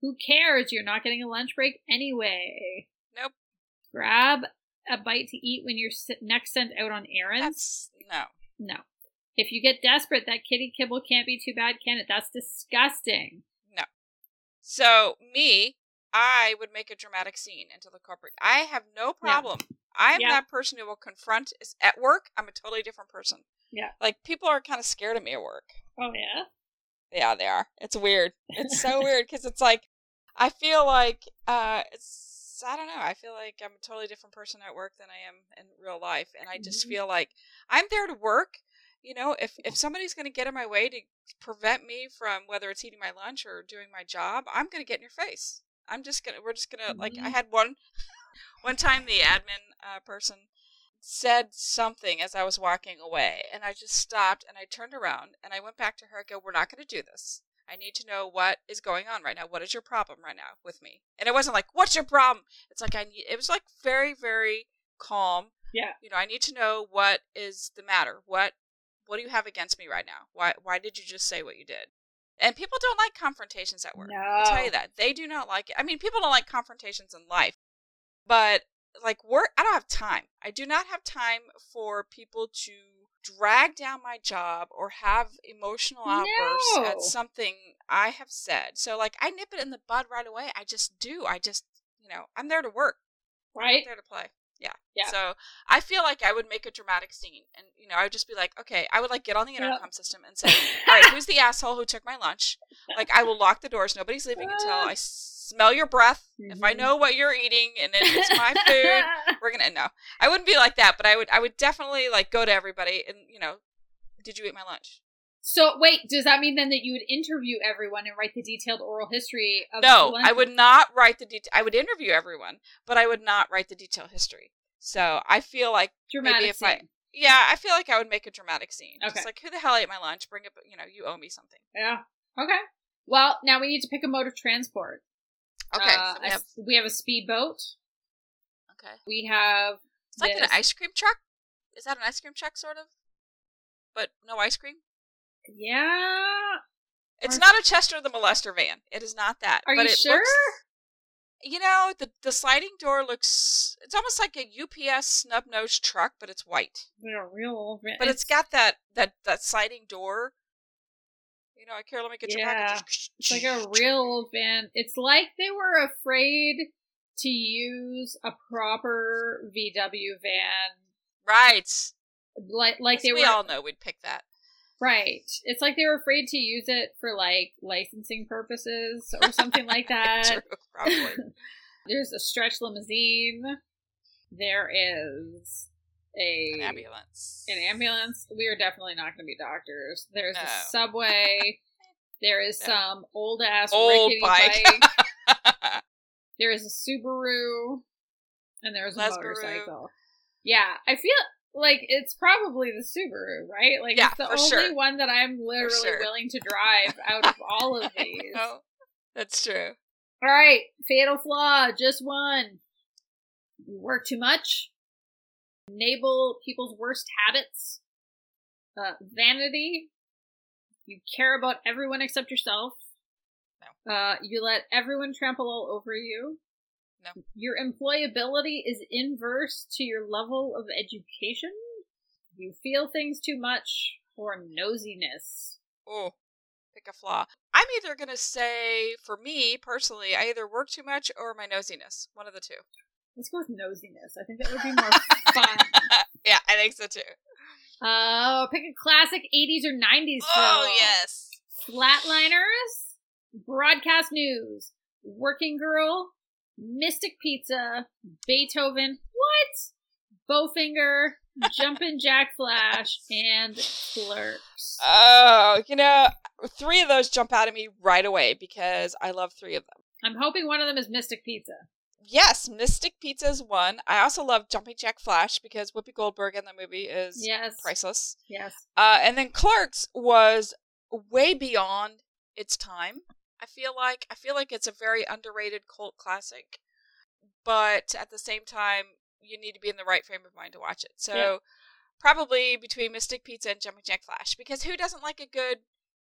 Who cares? You're not getting a lunch break anyway. Nope. Grab a bite to eat when you're next sent out on errands. That's no. No. If you get desperate, that kitty kibble can't be too bad, can it? That's disgusting. No. So me, I would make a dramatic scene until the corporate. I have no problem. I'm Yeah. that person who will confront. Is at work. I'm a totally different person. Yeah. Like people are kind of scared of me at work. Oh yeah. Yeah, they are. It's weird. It's so weird because it's like I feel like uh it's I don't know. I feel like I'm a totally different person at work than I am in real life and I just Mhm. feel like I'm there to work. You know, if if somebody's going to get in my way to prevent me from whether it's eating my lunch or doing my job, I'm going to get in your face. I'm just going to we're just going to like I Mhm. had one one time the admin uh, person said something as I was walking away, and I just stopped and I turned around and I went back to her. I go, "We're not going to do this. I need to know what is going on right now. What is your problem right now with me?" And it wasn't like, "What's your problem?" It's like I need. It was like very, very calm. Yeah. You know, I need to know what is the matter. What What do you have against me right now? Why Why did you just say what you did? And people don't like confrontations at work. I'll tell you that. They do not like it. I mean, people don't like confrontations in life. But like work I don't have time. I do not have time for people to drag down my job or have emotional outbursts No. at something I have said. So like I nip it in the bud right away. I just do. I just you know I'm there to work. Right. I'm there to play. Yeah. Yeah. So I feel like I would make a dramatic scene, and you know I would just be like, okay, I would like get on the Yep. intercom system and say, all right, who's the asshole who took my lunch? Like I will lock the doors. Nobody's leaving until I smell your breath. If I Mhm. know what you're eating and it's my food, we're gonna no. I wouldn't be like that, but I would. I would definitely like go to everybody and you know, did you eat my lunch? so wait, does that mean then that you would interview everyone and write the detailed oral history of No, lunch? I would not write the detail. I would interview everyone, but I would not write the detailed history. So I feel like dramatic if I- scene. Yeah, I feel like I would make a dramatic scene. Okay. Just like, who the hell ate my lunch? Bring it, you know, you owe me something. Yeah. Okay. Well, now we need to pick a mode of transport. Okay. Uh, so we have, s- we have a speedboat. okay. We have It's like an ice cream truck. Is that an ice cream truck, sort of? But no ice cream? Yeah. It's Are- not a Chester the Molester van. It is not that. Are but you it sure? Looks, you know, the, the sliding door looks, it's almost like a UPS snub nosed truck, but it's white. They're real. But it's got that, that, that sliding door. You know, I care, let me get your Yeah. package. It's like a real old van. It's like they were afraid to use a proper VW van. Right. Like like they we were all know we'd pick that. right. It's like they were afraid to use it for like licensing purposes or something like that. True, probably. There's a stretch limousine. There is a An ambulance. an ambulance. We are definitely not going to be doctors. There's No. a subway. There is No. some old ass Old bike. bike. There is a Subaru, and there's a Lesbaru. motorcycle. Yeah, I feel like it's probably the Subaru, right? Like Yeah, it's the only sure. one that I'm literally sure. willing to drive out of all of these. that's true. All right, fatal flaw, just one. You work too much. Enable people's worst habits. Uh, vanity. You care about everyone except yourself. Uh, you let everyone trample all over you. No. Your employability is inverse to your level of education. You feel things too much, or nosiness. Oh, pick a flaw. I'm either gonna say, for me personally, I either work too much or my nosiness. One of the two. Let's go with nosiness. I think that would be more fun. yeah, I think so too. Uh, pick a classic 80s or 90s Oh film. yes. Flatliners, Broadcast News, Working Girl, Mystic Pizza, Beethoven, what? Bowfinger, Jumpin' Jack Flash, and Clerks. Oh, you know, three of those jump out at me right away because I love three of them. I'm hoping one of them is Mystic Pizza. Yes, Mystic Pizza is one. I also love Jumping Jack Flash because Whoopi Goldberg in the movie is Yes. priceless. Yes. Uh, and then Clerks was way beyond its time. I feel like I feel like it's a very underrated cult classic, but at the same time, you need to be in the right frame of mind to watch it. So Yeah. probably between Mystic Pizza and Jumping Jack Flash, because who doesn't like a good,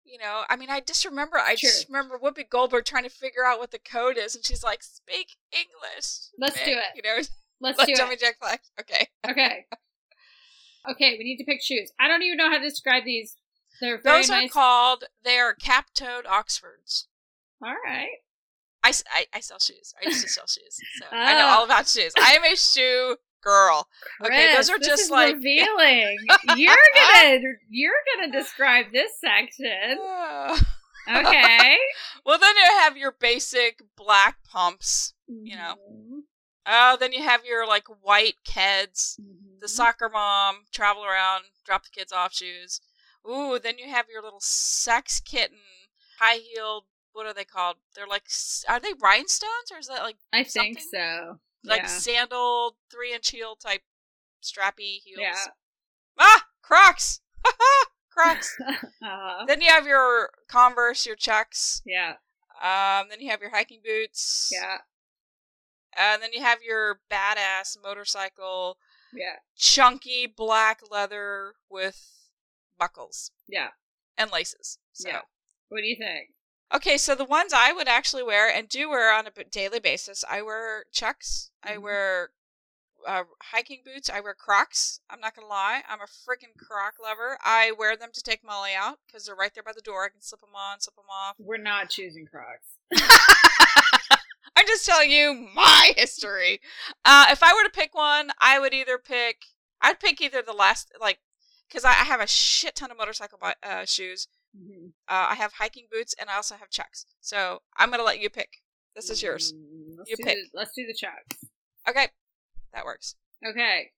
you know? I mean, I just remember I just remember Whoopi Goldberg trying to figure out what the code is, and she's like, "Speak English." Let's Mick," do it. You know, Let's like do Jumping it. Jack Flash. Okay. Okay. Okay, we need to pick shoes. I don't even know how to describe these. They're very Those are called. They are cap-toed Oxfords. All right, I I sell shoes. I used to sell shoes. So I know Ah. all about shoes. I am a shoe girl. Okay, those are just like- revealing. you're gonna you're gonna describe this section. Okay. well, then you have your basic black pumps. You know. Oh, then you have your like white Keds, Mhm. the soccer mom, travel around, drop the kids off shoes. Ooh, then you have your little sex kitten, high heeled. What are they called? They're like, are they rhinestones or is that like I think so. Like yeah. sandal three inch heel type strappy heels? Yeah. Ah, Crocs. Crocs. uh, then you have your Converse, your Chucks. yeah. Um, then you have your hiking boots. Yeah. And then you have your badass motorcycle, Yeah. chunky black leather with buckles Yeah. and laces. So. Yeah. What do you think? Okay, so the ones I would actually wear and do wear on a daily basis, I wear Chucks. I Mhm. wear uh, hiking boots. I wear Crocs. I'm not gonna lie. I'm a freaking Croc lover. I wear them to take Molly out because they're right there by the door. I can slip them on, slip them off. We're not choosing Crocs. I'm just telling you my history. Uh, if I were to pick one, I would either pick. I'd pick either the last, like, because I, I have a shit ton of motorcycle uh, shoes. Mm-hmm. Uh, I have hiking boots, and I also have Chucks. So I'm gonna let you pick. This is yours. Mm, let's you do pick. The, let's do the Chucks. Okay, that works. Okay.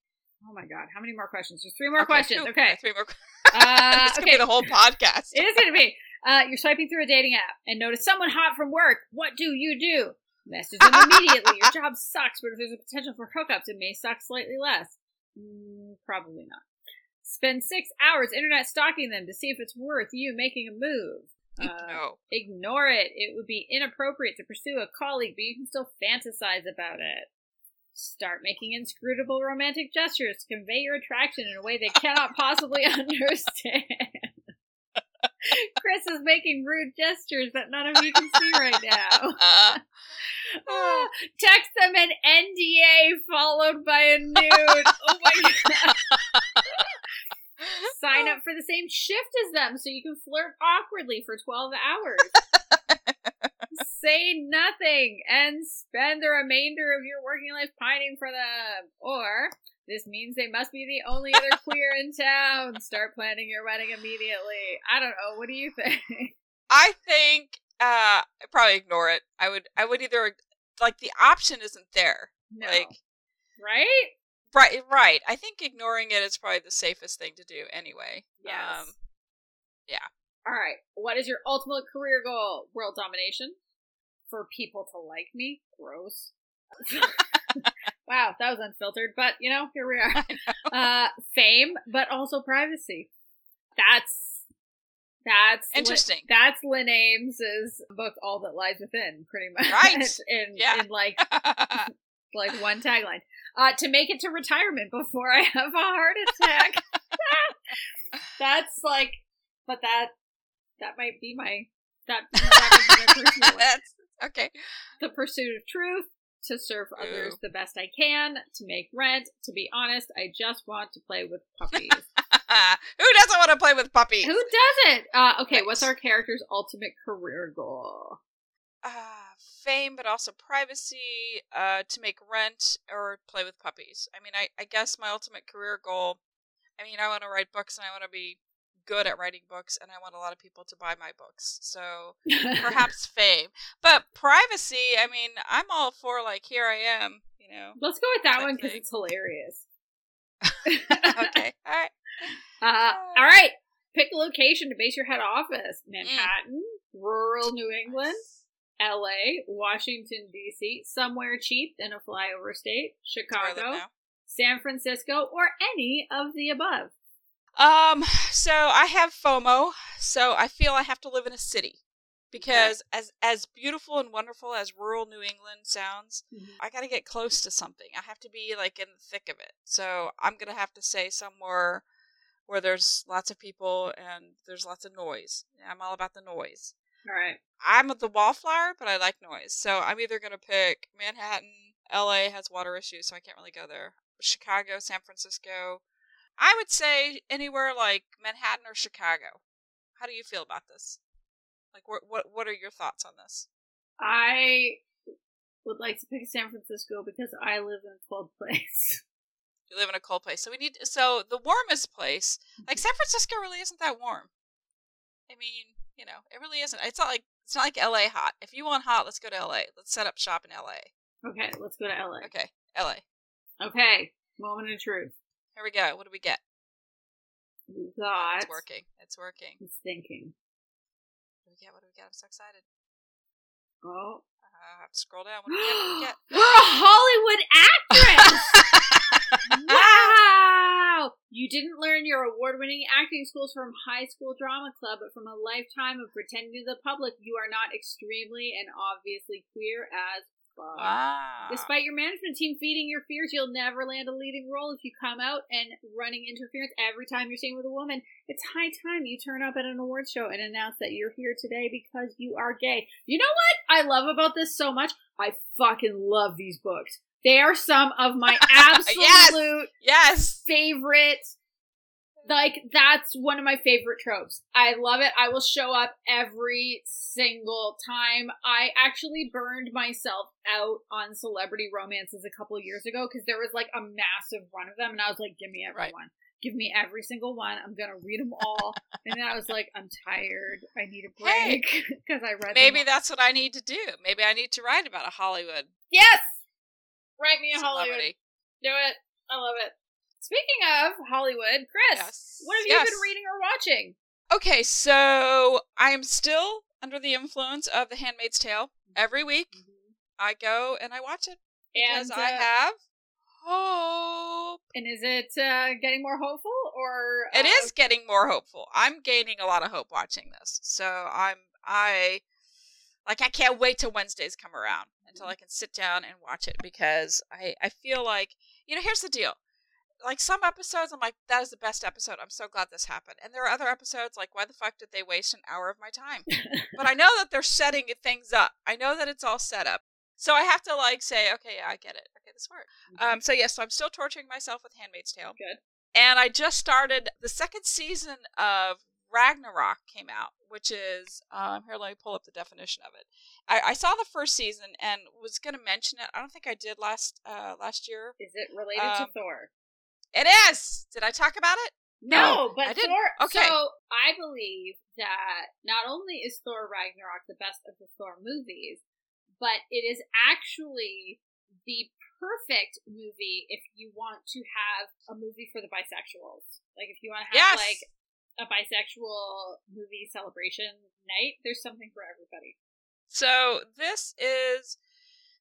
Oh my god, how many more questions? There's three more Okay, questions. phew, Okay. three more. Uh, could okay. be the whole podcast. It is going to be. Uh, you're swiping through a dating app and notice someone hot from work. What do you do? Message them immediately. Your job sucks, but if there's a potential for hookups, it may suck slightly less. Mm, probably not. Spend six hours internet stalking them to see if it's worth you making a move. Uh, no. Ignore it. It would be inappropriate to pursue a colleague, but you can still fantasize about it. Start making inscrutable romantic gestures to convey your attraction in a way they cannot possibly understand. Chris is making rude gestures that none of you can see right now. Ah, text them an NDA followed by a nude. Oh my god. Sign up for the same shift as them so you can flirt awkwardly for 12 hours. Say nothing and spend the remainder of your working life pining for them. Or, this means they must be the only other queer in town. Start planning your wedding immediately. I don't know. What do you think? I think uh, I'd probably ignore it. I would. I would either like the option isn't there. No. Like right? right, right. I think ignoring it is probably the safest thing to do anyway. Yes. Um, yeah. All right. What is your ultimate career goal? World domination? For people to like me? Gross. wow, that was unfiltered, but you know, here we are. Uh, fame, but also privacy. That's that's Interesting. that's Lynn Ames's book, All That Lies Within, pretty much. Right. In Yeah. in like like one tagline. Uh, to make it to retirement before I have a heart attack. That's like, but that that might be my that, that might be my personal. That's okay. The pursuit of truth, to serve others the best I can, to make rent. To be honest, I just want to play with puppies. Who doesn't want to play with puppies? Who doesn't? Uh, okay, Right. what's our character's ultimate career goal? uh, fame, but also privacy, uh, to make rent or play with puppies. I mean, I, I guess my ultimate career goal, I mean, I want to write books and I want to be good at writing books and I want a lot of people to buy my books. So perhaps fame. But privacy, I mean, I'm all for like, here I am, you know. Let's go with that one because it's hilarious. okay. All right. Uh, all right. Pick a location to base your head office: Manhattan, rural New England, L.A., Washington D.C., somewhere cheap in a flyover state, That's where I live Chicago. San Francisco, or any of the above. Um, so I have FOMO, so I feel I have to live in a city. Because as as beautiful and wonderful as rural New England sounds, I got to get close to something. I have to be like in the thick of it. So I'm going to have to say somewhere where there's lots of people and there's lots of noise. I'm all about the noise. All right. I'm the wallflower, but I like noise. So I'm either going to pick Manhattan, LA has water issues, so I can't really go there. Chicago, San Francisco. I would say anywhere like Manhattan or Chicago. How do you feel about this? Like, what what what are your thoughts on this? I would like to pick San Francisco because I live in a cold place. You live in a cold place, so we need. So the warmest place, like mm-hmm. San Francisco, really isn't that warm. I mean, you know, it really isn't. It's not like it's not like LA hot. If you want hot, let's go to LA. Let's set up shop in LA. Okay, let's go to LA. Okay, LA. Okay, moment of truth. Here we go. What do we get? We got. It's working. It's working. He's thinking. What do we get? What do we get? I'm so excited. Oh. Uh, I have to scroll down. What do we get? What do we get? We're a Hollywood actress! wow! You didn't learn your award winning acting skills from high school drama club, but from a lifetime of pretending to the public you are not extremely and obviously queer as Wow. Ah. Despite your management team feeding your fears, you'll never land a leading role if you come out and running interference every time you're seen with a woman. It's high time you turn up at an award show and announce that you're here today because you are gay. You know what I love about this so much? I fucking love these books. They are some of my absolute yes favorites. Like that's one of my favorite tropes. I love it. I will show up every single time. I actually burned myself out on celebrity romances a couple of years ago because there was like a massive run of them, and I was like, "Give me everyone." Right give me every single one. I'm gonna read them all. and then I was like, I'm tired. I need a break because hey, I read. Maybe that's what I need to do. Maybe I need to write about a Hollywood. Yes, write me a Celebrity. Hollywood. Do it. I love it. Speaking of Hollywood, Chris, yes. what have you yes. been reading or watching? Okay, so I am still under the influence of The Handmaid's Tale. Every week, mm-hmm. I go and I watch it because and, uh, I have hope. And is it uh, getting more hopeful or uh... It is getting more hopeful. I'm gaining a lot of hope watching this. So I'm I like I can't wait till Wednesdays come around until I can sit down and watch it because I I feel like, you know, here's the deal. Like some episodes I'm like that is the best episode. I'm so glad this happened. And there are other episodes like why the fuck did they waste an hour of my time? but I know that they're setting things up. I know that it's all set up. So I have to like say, okay, yeah, I get it. Okay, this works. Mm-hmm. Um, so yes, yeah, so I'm still torturing myself with Handmaid's Tale. Good. And I just started the second season of Ragnarok came out, which is um, here. Let me pull up the definition of it. I, I saw the first season and was going to mention it. I don't think I did last uh, last year. Is it related um, to Thor? It is. Did I talk about it? No, but I Thor. Okay. So I believe that not only is Thor Ragnarok the best of the Thor movies, but it is actually the perfect movie if you want to have a movie for the bisexuals. Like if you want to have yes. like a bisexual movie celebration night, there's something for everybody. So this is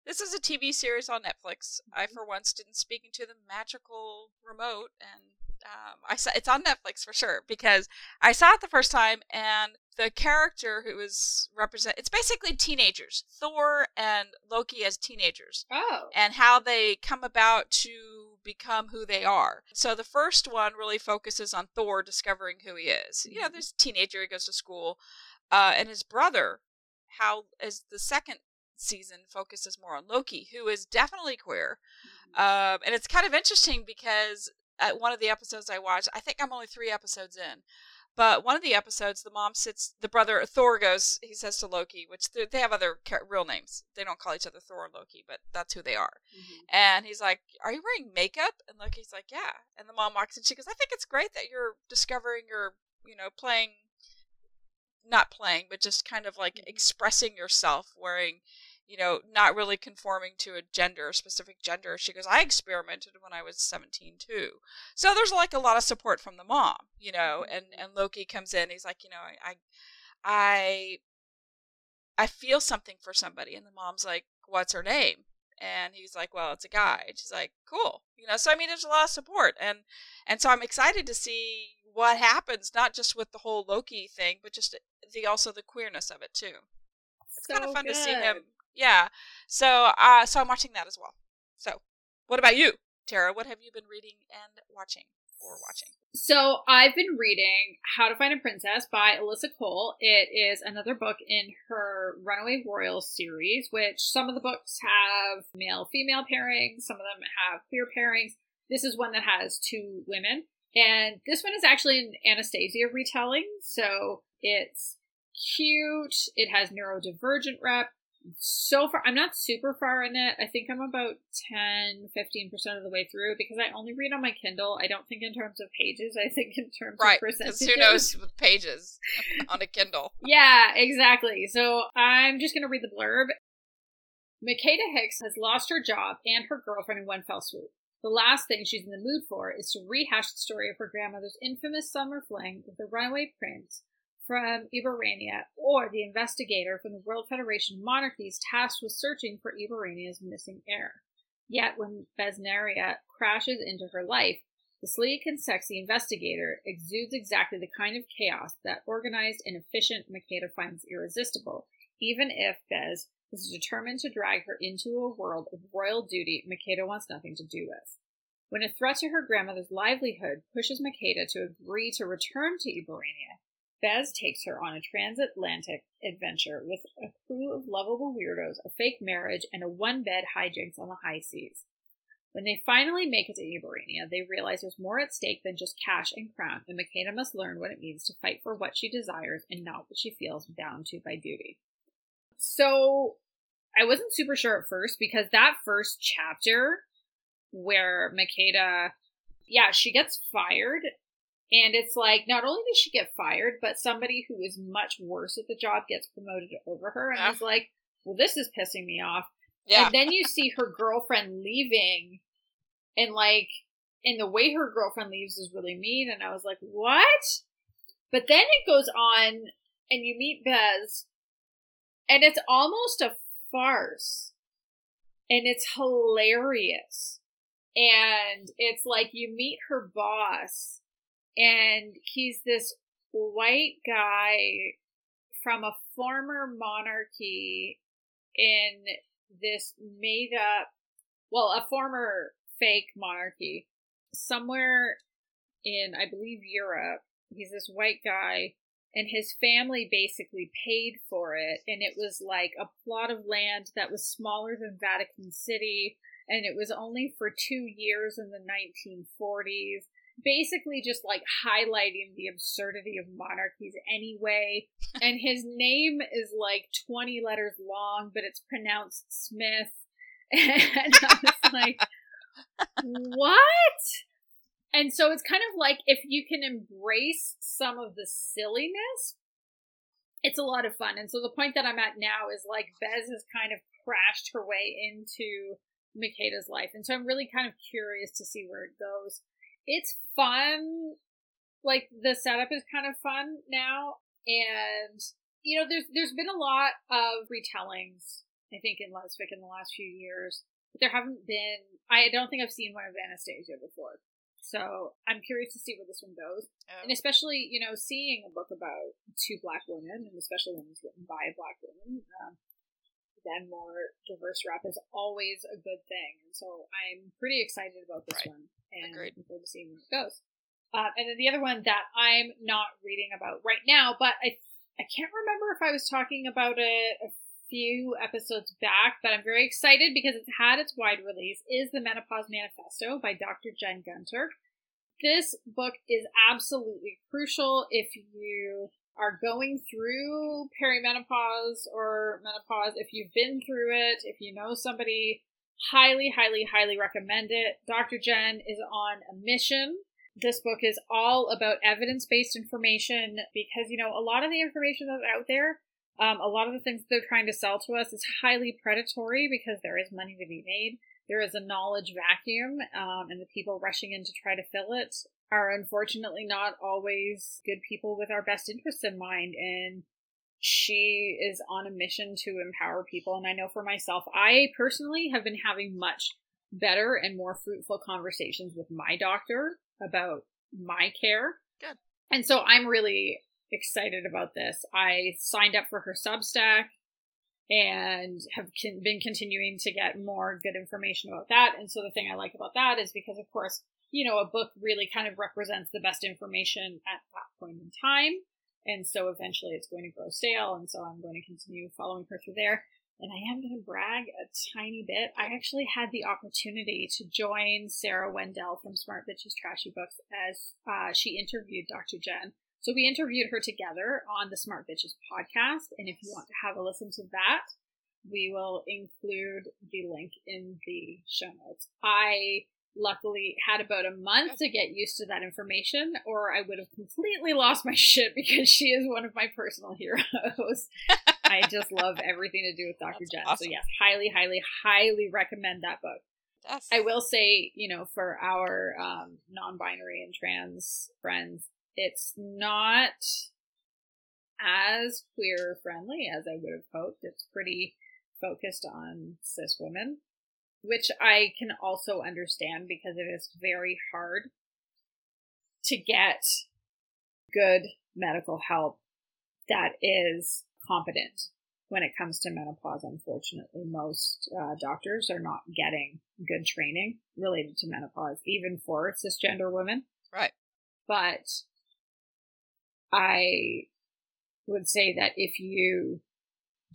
this is a TV series on Netflix. Mm-hmm. I for once didn't speak into the magical remote and um, I saw it's on Netflix for sure because I saw it the first time and the character who is represent it's basically teenagers Thor and Loki as teenagers oh and how they come about to become who they are so the first one really focuses on Thor discovering who he is mm-hmm. you know this teenager he goes to school uh, and his brother how as the second season focuses more on Loki who is definitely queer mm-hmm. um, and it's kind of interesting because at one of the episodes I watched, I think I'm only three episodes in, but one of the episodes, the mom sits, the brother Thor goes, he says to Loki, which they have other real names. They don't call each other Thor and Loki, but that's who they are. Mm-hmm. And he's like, "Are you wearing makeup?" And Loki's like, "Yeah." And the mom walks in, she goes, "I think it's great that you're discovering your, you know, playing." Not playing, but just kind of like mm-hmm. expressing yourself wearing you know, not really conforming to a gender, a specific gender. She goes, I experimented when I was 17 too. So there's like a lot of support from the mom, you know, mm-hmm. and, and Loki comes in, he's like, you know, I, I, I feel something for somebody. And the mom's like, what's her name? And he's like, well, it's a guy. And she's like, cool. You know, so I mean, there's a lot of support. And, and so I'm excited to see what happens, not just with the whole Loki thing, but just the, also the queerness of it too. It's so kind of fun good. to see him yeah. So, uh, so I'm watching that as well. So, what about you, Tara? What have you been reading and watching or watching? So, I've been reading How to Find a Princess by Alyssa Cole. It is another book in her Runaway Royals series, which some of the books have male female pairings, some of them have queer pairings. This is one that has two women. And this one is actually an Anastasia retelling, so it's cute. It has neurodivergent rep so far i'm not super far in it. I think i'm about 10 15% of the way through because i only read on my kindle. I don't think in terms of pages. I think in terms right, of percentages. who knows with pages on a kindle? Yeah exactly. So i'm just going to read the blurb. Makeda Hicks has lost her job and her girlfriend in one fell swoop. The last thing she's in the mood for is to rehash the story of her grandmother's infamous summer fling with the runaway prince from Ibarania, or the investigator from the World Federation of Monarchies tasked with searching for Ibarania's missing heir. Yet when Beznaria crashes into her life, the sleek and sexy investigator exudes exactly the kind of chaos that organized and efficient Makeda finds irresistible, even if Bez is determined to drag her into a world of royal duty Makeda wants nothing to do with. When a threat to her grandmother's livelihood pushes Makeda to agree to return to Ibarania, Bez takes her on a transatlantic adventure with a crew of lovable weirdos, a fake marriage, and a one bed hijinks on the high seas. When they finally make it to Ibarania, they realize there's more at stake than just cash and crown, and Makeda must learn what it means to fight for what she desires and not what she feels bound to by duty. So, I wasn't super sure at first because that first chapter where Makeda, yeah, she gets fired and it's like, not only does she get fired, but somebody who is much worse at the job gets promoted over her. And I was like, well, this is pissing me off. Yeah. And then you see her girlfriend leaving, and like, and the way her girlfriend leaves is really mean. And I was like, what? But then it goes on, and you meet Bez, and it's almost a farce. And it's hilarious. And it's like you meet her boss, and he's this white guy from a former monarchy in this made up, well, a former fake monarchy somewhere in, I believe, Europe. He's this white guy, and his family basically paid for it, and it was like a plot of land that was smaller than Vatican City, and it was only for two years in the 1940s basically just like highlighting the absurdity of monarchies anyway. and his name is like 20 letters long, but it's pronounced Smith. And I was like, what? And so it's kind of like if you can embrace some of the silliness, it's a lot of fun. And so the point that I'm at now is like Bez has kind of crashed her way into Makeda's life. And so I'm really kind of curious to see where it goes it's fun. Like the setup is kind of fun now, and you know, there's there's been a lot of retellings. I think in Lesfic in the last few years, but there haven't been. I don't think I've seen one of Anastasia before. So I'm curious to see where this one goes, Oh. and especially you know seeing a book about two black women, and especially one that's written by a black woman. Um, then more diverse rep is always a good thing, and so I'm pretty excited about this Right. one and Agreed. looking forward to seeing where it goes. Uh, and then the other one that I'm not reading about right now, but I I can't remember if I was talking about it a few episodes back, but I'm very excited because it's had its wide release. Is the Menopause Manifesto by Dr. Jen Gunter. This book is absolutely crucial if you are going through perimenopause or menopause, if you've been through it, if you know somebody highly, highly, highly recommend it. Dr. Jen is on a mission. This book is all about evidence based information because, you know, a lot of the information that's out there, um, a lot of the things they're trying to sell to us is highly predatory because there is money to be made. There is a knowledge vacuum, um, and the people rushing in to try to fill it are unfortunately not always good people with our best interests in mind. And she is on a mission to empower people. And I know for myself, I personally have been having much better and more fruitful conversations with my doctor about my care. Good. And so I'm really excited about this. I signed up for her Substack and have con- been continuing to get more good information about that. And so the thing I like about that is because, of course, you know, a book really kind of represents the best information at that point in time. And so eventually it's going to grow stale. And so I'm going to continue following her through there. And I am going to brag a tiny bit. I actually had the opportunity to join Sarah Wendell from Smart Bitches Trashy Books as uh, she interviewed Dr. Jen. So we interviewed her together on the Smart Bitches podcast. And if you want to have a listen to that, we will include the link in the show notes. I luckily had about a month to get used to that information, or I would have completely lost my shit because she is one of my personal heroes. I just love everything to do with Dr. That's Jen. awesome. So, yes, highly, highly, highly recommend that book. I will say, you know, for our um, non binary and trans friends, it's not as queer friendly as I would have hoped. It's pretty focused on cis women, which I can also understand because it is very hard to get good medical help that is competent when it comes to menopause. Unfortunately, most uh, doctors are not getting good training related to menopause, even for cisgender women. Right. But I would say that if you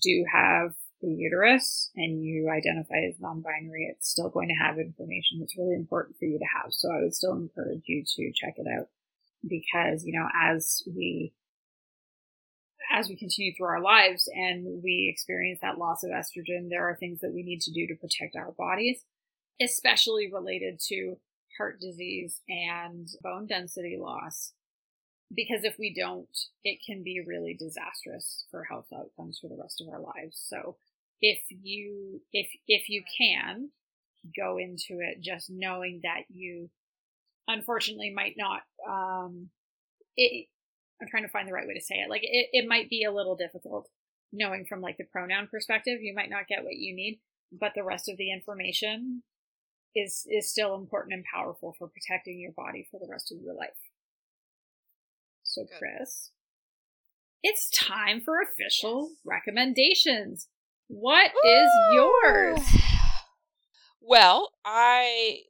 do have the uterus and you identify as non-binary, it's still going to have information that's really important for you to have. So I would still encourage you to check it out because, you know, as we as we continue through our lives and we experience that loss of estrogen, there are things that we need to do to protect our bodies, especially related to heart disease and bone density loss because if we don't, it can be really disastrous for health outcomes for the rest of our lives. So if you, if, if you can go into it just knowing that you unfortunately might not, um, it, I'm trying to find the right way to say it. Like it, it might be a little difficult knowing from like the pronoun perspective, you might not get what you need, but the rest of the information is, is still important and powerful for protecting your body for the rest of your life. So, Good. Chris, it's time for official yes. recommendations. What is yours? Well, I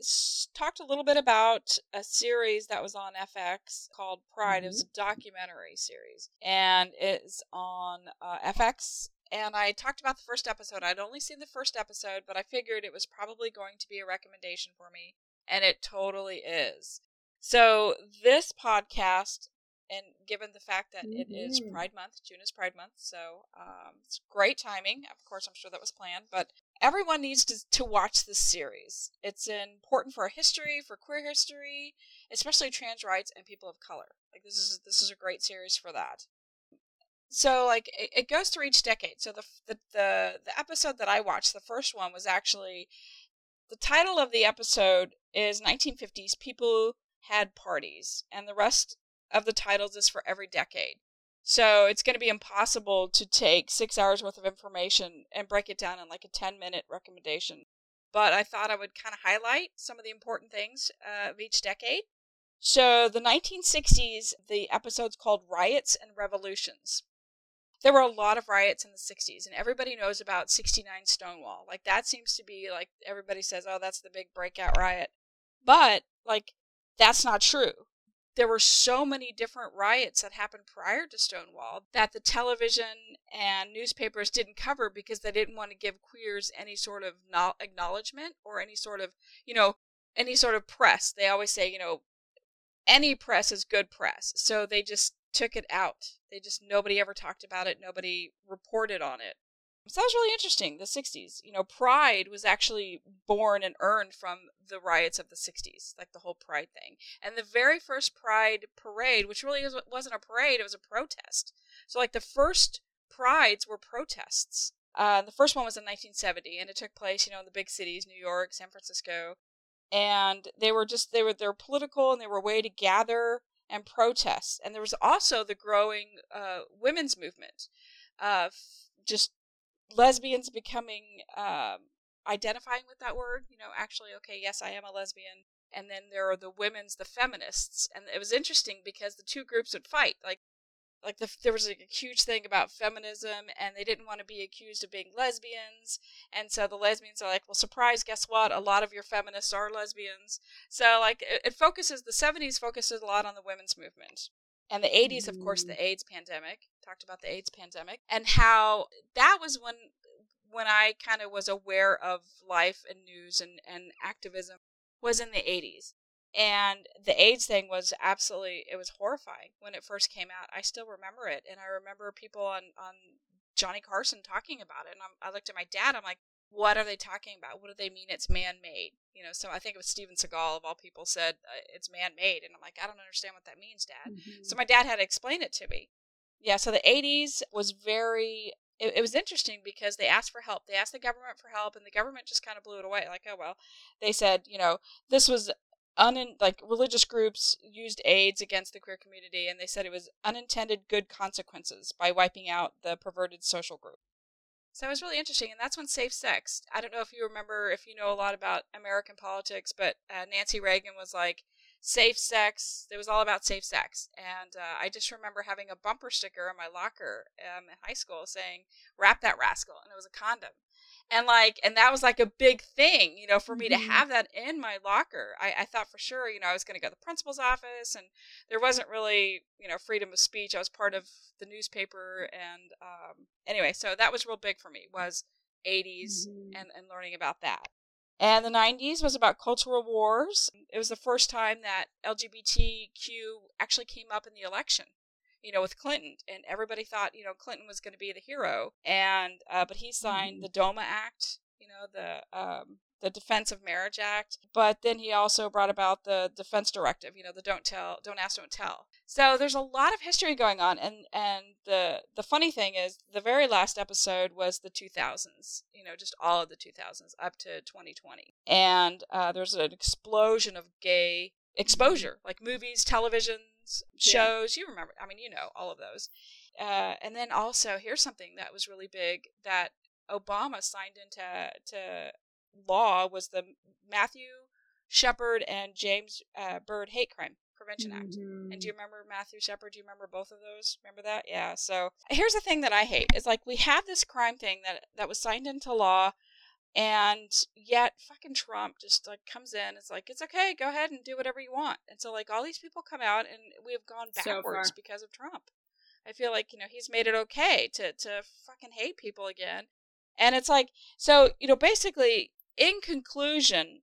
talked a little bit about a series that was on FX called Pride. Mm-hmm. It was a documentary series, and it's on uh, FX. And I talked about the first episode. I'd only seen the first episode, but I figured it was probably going to be a recommendation for me, and it totally is. So, this podcast and given the fact that mm-hmm. it is mm-hmm. Pride Month, June is Pride Month, so um, it's great timing. Of course, I'm sure that was planned, but everyone needs to, to watch this series. It's important for our history, for queer history, especially trans rights and people of color. Like this is this is a great series for that. So like it, it goes through each decade. So the, the the the episode that I watched, the first one was actually the title of the episode is 1950s people had parties and the rest of the titles is for every decade. So it's going to be impossible to take six hours worth of information and break it down in like a 10 minute recommendation. But I thought I would kind of highlight some of the important things uh, of each decade. So the 1960s, the episode's called Riots and Revolutions. There were a lot of riots in the 60s, and everybody knows about 69 Stonewall. Like, that seems to be like everybody says, oh, that's the big breakout riot. But, like, that's not true there were so many different riots that happened prior to Stonewall that the television and newspapers didn't cover because they didn't want to give queers any sort of acknowledgement or any sort of, you know, any sort of press. They always say, you know, any press is good press. So they just took it out. They just, nobody ever talked about it. Nobody reported on it. So that was really interesting. The 60s, you know, Pride was actually born and earned from the riots of the 60s, like the whole Pride thing. And the very first Pride parade, which really wasn't a parade, it was a protest. So, like, the first Prides were protests. Uh, the first one was in 1970, and it took place, you know, in the big cities, New York, San Francisco. And they were just, they were, they were political and they were a way to gather and protest. And there was also the growing uh, women's movement. Uh, just lesbians becoming um, identifying with that word. You know, actually, okay, yes, I am a lesbian. And then there are the women's, the feminists, and it was interesting because the two groups would fight. Like, like the, there was a huge thing about feminism, and they didn't want to be accused of being lesbians. And so the lesbians are like, well, surprise, guess what? A lot of your feminists are lesbians. So like, it, it focuses. The '70s focuses a lot on the women's movement and the 80s of course the mm. AIDS pandemic talked about the AIDS pandemic and how that was when when I kind of was aware of life and news and and activism was in the 80s and the AIDS thing was absolutely it was horrifying when it first came out I still remember it and I remember people on on Johnny Carson talking about it and I'm, I looked at my dad I'm like what are they talking about? What do they mean it's man made? You know, so I think it was Steven Seagal of all people said uh, it's man made, and I'm like, I don't understand what that means, Dad. Mm-hmm. So my dad had to explain it to me. Yeah, so the 80s was very. It, it was interesting because they asked for help. They asked the government for help, and the government just kind of blew it away. Like, oh well, they said, you know, this was un like religious groups used AIDS against the queer community, and they said it was unintended good consequences by wiping out the perverted social group. So it was really interesting, and that's when safe sex. I don't know if you remember, if you know a lot about American politics, but uh, Nancy Reagan was like, safe sex. It was all about safe sex. And uh, I just remember having a bumper sticker in my locker um, in high school saying, wrap that rascal. And it was a condom and like and that was like a big thing you know for me mm-hmm. to have that in my locker I, I thought for sure you know i was going to go to the principal's office and there wasn't really you know freedom of speech i was part of the newspaper and um, anyway so that was real big for me was 80s mm-hmm. and, and learning about that. And the 90s was about cultural wars. It was the first time that LGBTQ actually came up in the election, you know, with Clinton. And everybody thought, you know, Clinton was going to be the hero. And, uh, but he signed mm-hmm. the DOMA Act, you know, the um, the Defense of Marriage Act, but then he also brought about the Defense Directive, you know, the don't tell, don't ask, don't tell. So there's a lot of history going on, and and the the funny thing is, the very last episode was the 2000s, you know, just all of the 2000s up to 2020, and uh, there's an explosion of gay exposure, like movies, shows. Yeah. You remember? I mean, you know, all of those. Uh, and then also, here's something that was really big that Obama signed into to law was the Matthew Shepard and James uh, Byrd Hate Crime Prevention Act. Mm-hmm. And do you remember Matthew Shepard? Do you remember both of those? Remember that? Yeah. So here's the thing that I hate. It's like we have this crime thing that that was signed into law and yet fucking Trump just like comes in. It's like it's okay, go ahead and do whatever you want. And so like all these people come out and we have gone backwards so because of Trump. I feel like, you know, he's made it okay to to fucking hate people again. And it's like so, you know, basically in conclusion,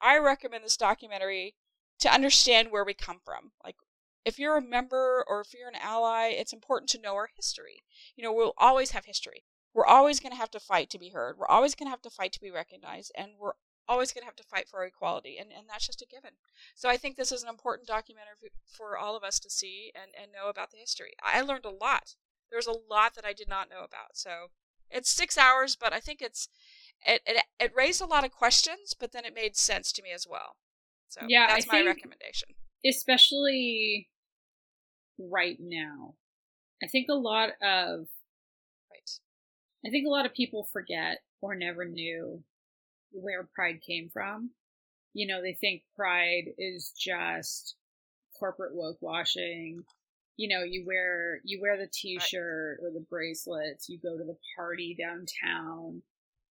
I recommend this documentary to understand where we come from. Like, if you're a member or if you're an ally, it's important to know our history. You know, we'll always have history. We're always going to have to fight to be heard. We're always going to have to fight to be recognized. And we're always going to have to fight for equality. And, and that's just a given. So I think this is an important documentary for all of us to see and, and know about the history. I learned a lot. There's a lot that I did not know about. So it's six hours, but I think it's it, it it raised a lot of questions, but then it made sense to me as well. So yeah, that's I my recommendation. Especially right now. I think a lot of. I think a lot of people forget or never knew where pride came from. You know, they think pride is just corporate woke washing. You know, you wear you wear the t-shirt or the bracelets, you go to the party downtown,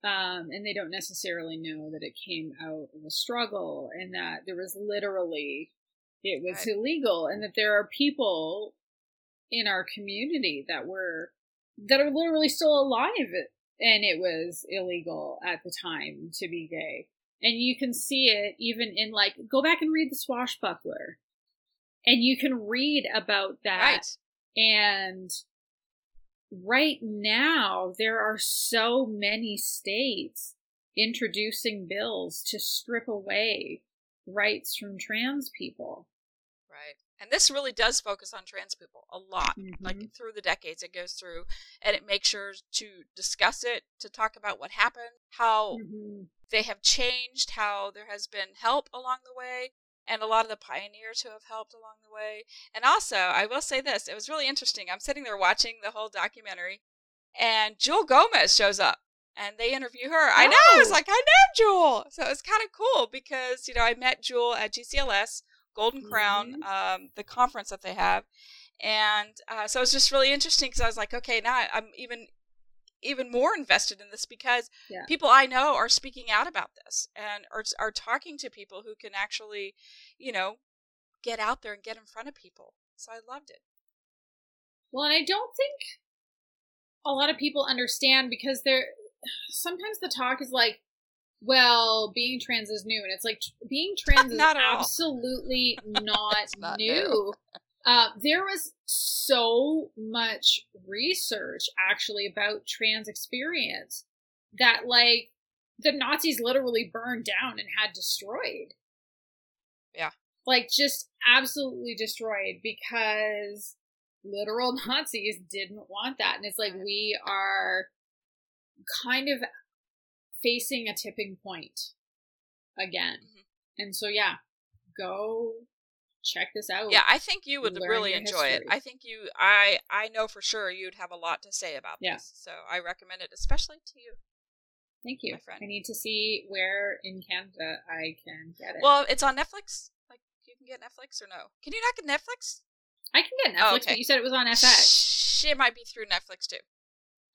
um, and they don't necessarily know that it came out of a struggle and that there was literally it was illegal and that there are people in our community that were that are literally still alive and it was illegal at the time to be gay and you can see it even in like go back and read the swashbuckler and you can read about that right. and right now there are so many states introducing bills to strip away rights from trans people. And this really does focus on trans people a lot. Mm-hmm. Like through the decades, it goes through and it makes sure to discuss it, to talk about what happened, how mm-hmm. they have changed, how there has been help along the way, and a lot of the pioneers who have helped along the way. And also, I will say this it was really interesting. I'm sitting there watching the whole documentary, and Jewelle Gomez shows up and they interview her. Oh. I know. I was oh. like, I know Jewelle. So it's kind of cool because, you know, I met Jewelle at GCLS, Golden Crown, mm-hmm. um, the conference that they have. And uh, so it's just really interesting because I was like, okay, now I'm even even more invested in this because yeah. people I know are speaking out about this and are are talking to people who can actually, you know, get out there and get in front of people. So I loved it. Well, and I don't think a lot of people understand because there sometimes the talk is like well, being trans is new, and it's like being trans is absolutely not, not, new. new. Uh, there was so much research actually about trans experience that like the Nazis literally burned down and had destroyed. Yeah. Like just absolutely destroyed because literal Nazis didn't want that. And it's like we are kind of facing a tipping point again. Mm-hmm. And so yeah, go check this out. Yeah, I think you would really enjoy history. it. I think you I I know for sure you'd have a lot to say about yeah. this. So I recommend it especially to you. Thank you. I need to see where in Canada I can get it. Well, it's on Netflix. Like you can get Netflix or no? Can you not get Netflix? I can get Netflix, oh, okay. but you said it was on FX. It might be through Netflix too.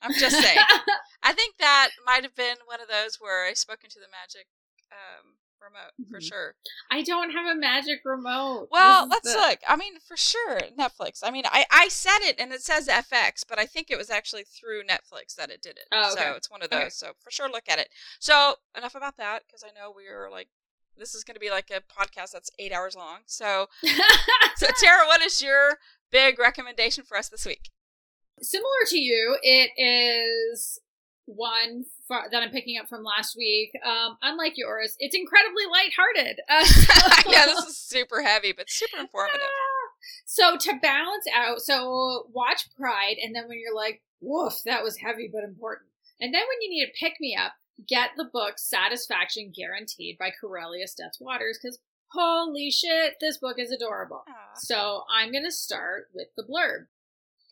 I'm just saying. I think that might have been one of those where I spoke into the magic um, remote for Mhm. sure. I don't have a magic remote. Well, let's the- look. I mean, for sure, Netflix. I mean, I I said it and it says FX, but I think it was actually through Netflix that it did it. Oh, okay. So it's one of those. Okay. So for sure, look at it. So enough about that because I know we are like this is going to be like a podcast that's eight hours long. So so Tara, what is your big recommendation for us this week? Similar to you, it is one that I'm picking up from last week. Um, unlike yours, it's incredibly lighthearted. Uh, yeah, this is super heavy, but super informative. So to balance out, so watch Pride, and then when you're like, woof, that was heavy but important. And then when you need a pick me up, get the book Satisfaction Guaranteed by Karelia Stetz-Waters, because holy shit, this book is adorable. Aw. So I'm going to start with the blurb.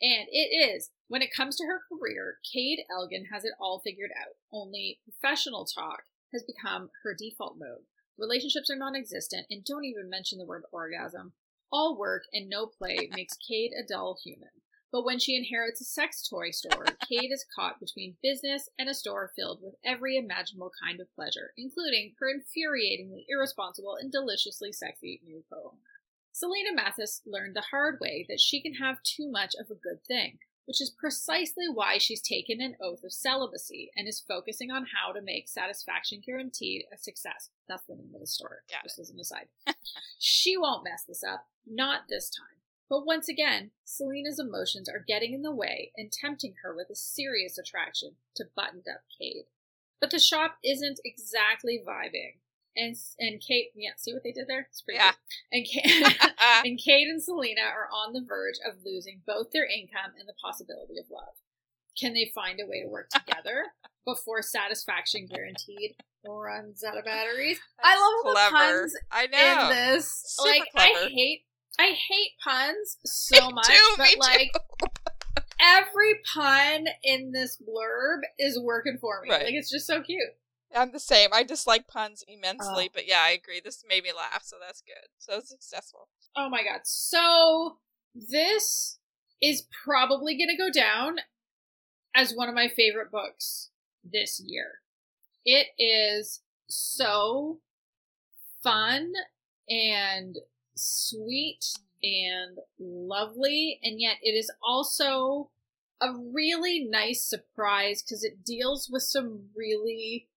And it is when it comes to her career, Cade Elgin has it all figured out. Only professional talk has become her default mode. Relationships are non existent, and don't even mention the word orgasm. All work and no play makes Cade a dull human. But when she inherits a sex toy store, Cade is caught between business and a store filled with every imaginable kind of pleasure, including her infuriatingly irresponsible and deliciously sexy new co owner. Selena Mathis learned the hard way that she can have too much of a good thing, which is precisely why she's taken an oath of celibacy and is focusing on how to make Satisfaction Guaranteed a success. That's the name of the store, Got just as an aside. she won't mess this up, not this time. But once again, Selena's emotions are getting in the way and tempting her with a serious attraction to buttoned up Cade. But the shop isn't exactly vibing. And and Cade, yeah, see what they did there? It's pretty Yeah. good. And Cade, and Cade and Selena are on the verge of losing both their income and the possibility of love. Can they find a way to work together before satisfaction guaranteed runs out of batteries? I That's love all the puns I know. in this. Super like I clever. hate I hate puns so Me much, too, but like every pun in this blurb is working for me. Right. Like it's just so cute. I'm the same. I dislike puns immensely, Oh. but yeah, I agree. This made me laugh, so that's good. So it's successful. Oh my god. So this is probably going to go down as one of my favorite books this year. It is so fun and sweet and lovely, and yet it is also a really nice surprise because it deals with some really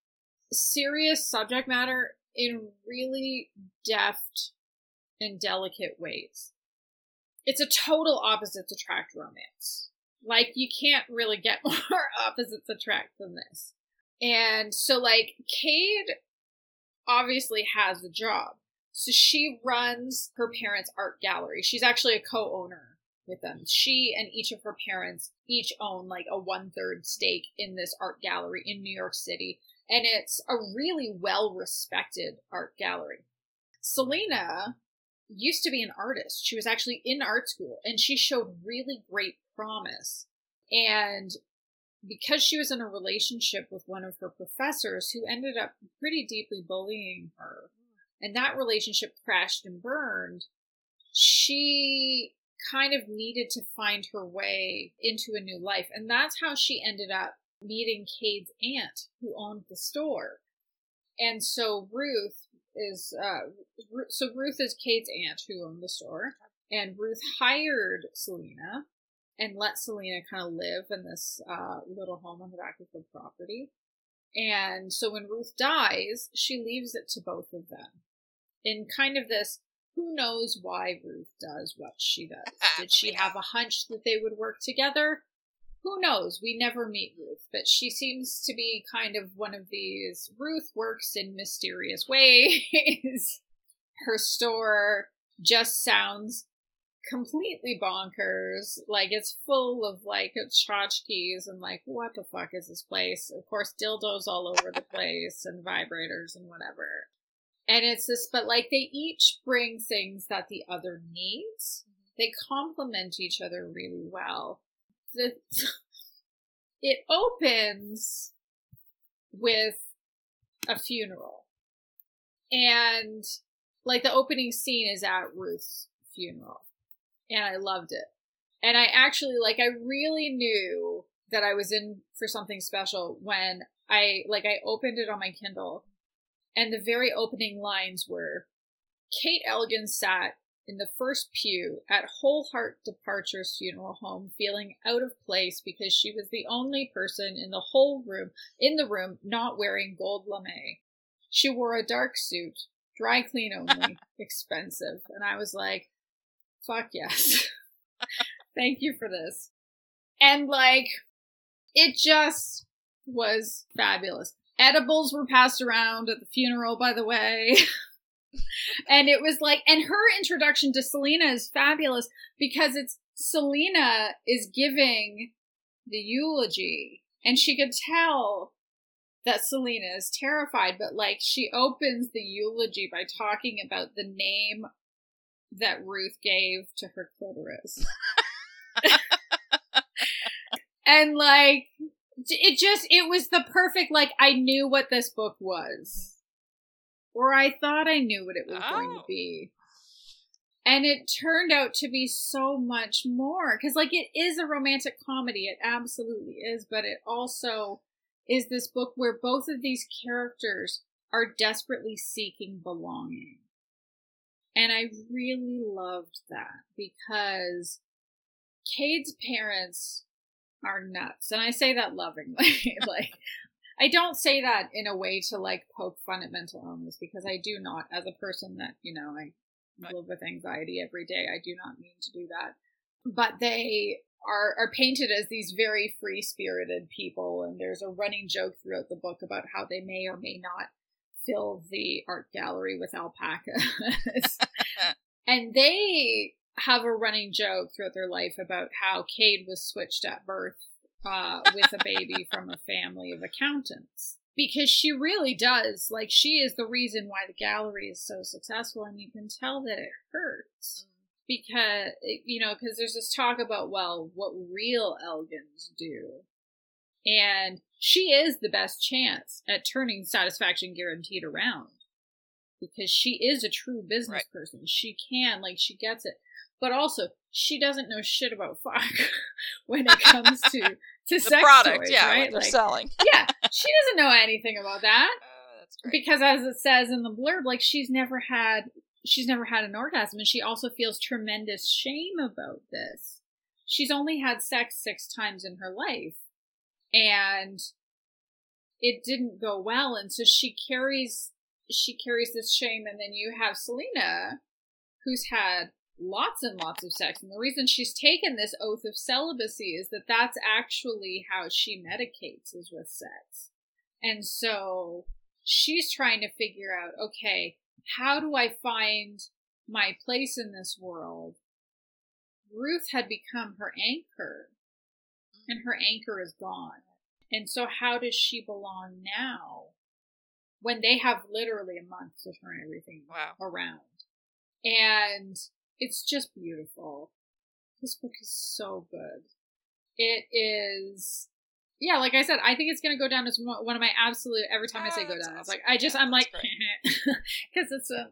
serious subject matter in really deft and delicate ways. It's a total opposites attract romance. Like you can't really get more opposites attract than this. And so like Cade obviously has a job. So she runs her parents' art gallery. She's actually a co-owner with them. She and each of her parents each own like a one third stake in this art gallery in New York City. And it's a really well respected art gallery. Selena used to be an artist. She was actually in art school and she showed really great promise. And because she was in a relationship with one of her professors who ended up pretty deeply bullying her, and that relationship crashed and burned, she kind of needed to find her way into a new life. And that's how she ended up meeting Cade's aunt who owned the store. And so Ruth is, uh, so Ruth is Cade's aunt who owned the store. And Ruth hired Selena and let Selena kind of live in this uh, little home on the back of the property. And so when Ruth dies, she leaves it to both of them in kind of this who knows why Ruth does what she does. Did she have a hunch that they would work together? Who knows? We never meet Ruth, but she seems to be kind of one of these Ruth works in mysterious ways. Her store just sounds completely bonkers. Like it's full of like tchotchkes and like what the fuck is this place? Of course, dildos all over the place and vibrators and whatever. And it's this, but like they each bring things that the other needs. Mm-hmm. They complement each other really well. The it opens with a funeral, and like the opening scene is at Ruth's funeral, and I loved it. And I actually like I really knew that I was in for something special when I like I opened it on my Kindle. And the very opening lines were Cade Elgin sat in the first pew at Whole Heart Departure's funeral home, feeling out of place because she was the only person in the whole room in the room not wearing gold lame. She wore a dark suit, dry clean only, expensive. And I was like, fuck yes. Thank you for this. And like, it just was fabulous. Edibles were passed around at the funeral, by the way. and it was like, and her introduction to Selena is fabulous because it's Selena is giving the eulogy, and she could tell that Selena is terrified, but like she opens the eulogy by talking about the name that Ruth gave to her clitoris. and like it just it was the perfect like I knew what this book was. Or I thought I knew what it was oh. going to oh. be. And it turned out to be so much more cuz like it is a romantic comedy, it absolutely is, but it also is this book where both of these characters are desperately seeking belonging. And I really loved that because Cade's parents are nuts. And I say that lovingly. like, I don't say that in a way to like poke fun at mental illness because I do not, as a person that, you know, I live with anxiety every day, I do not mean to do that. But they are, are painted as these very free spirited people. And there's a running joke throughout the book about how they may or may not fill the art gallery with alpacas. and they have a running joke throughout their life about how Cade was switched at birth uh, with a baby from a family of accountants. Because she really does, like, she is the reason why the gallery is so successful, and you can tell that it hurts. Because, you know, because there's this talk about, well, what real Elgins do. And she is the best chance at turning satisfaction guaranteed around because she is a true business right. person. She can, like, she gets it but also she doesn't know shit about fuck when it comes to to the sex product, toys, yeah, right? Like, selling. yeah, she doesn't know anything about that. Uh, because as it says in the blurb, like she's never had she's never had an orgasm, and she also feels tremendous shame about this. She's only had sex six times in her life, and it didn't go well, and so she carries she carries this shame, and then you have Selena, who's had lots and lots of sex. And the reason she's taken this oath of celibacy is that that's actually how she medicates is with sex. And so she's trying to figure out, okay, how do I find my place in this world? Ruth had become her anchor, and her anchor is gone. And so, how does she belong now when they have literally a month to turn everything wow. around? And it's just beautiful. This book is so good. It is, yeah, like I said, I think it's gonna go down as one of my absolute. Every time oh, I say go down, awesome. it's like I just, yeah, I'm like, because it's a,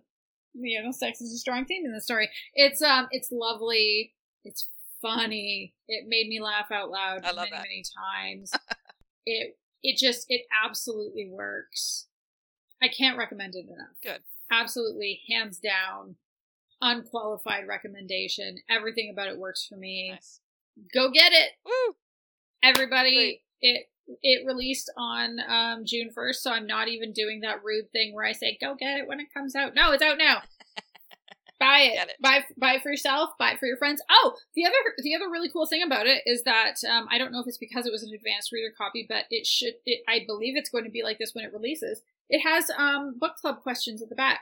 you know, sex is a strong theme in the story. It's um, it's lovely. It's funny. It made me laugh out loud many, that. many times. it it just it absolutely works. I can't recommend it enough. Good. Absolutely, hands down unqualified recommendation. Everything about it works for me. Nice. Go get it. Woo! Everybody, Great. it it released on um, June 1st, so I'm not even doing that rude thing where I say go get it when it comes out. No, it's out now. buy it. it. Buy buy it for yourself. Buy it for your friends. Oh, the other the other really cool thing about it is that um, I don't know if it's because it was an advanced reader copy, but it should. It, I believe it's going to be like this when it releases. It has um, book club questions at the back.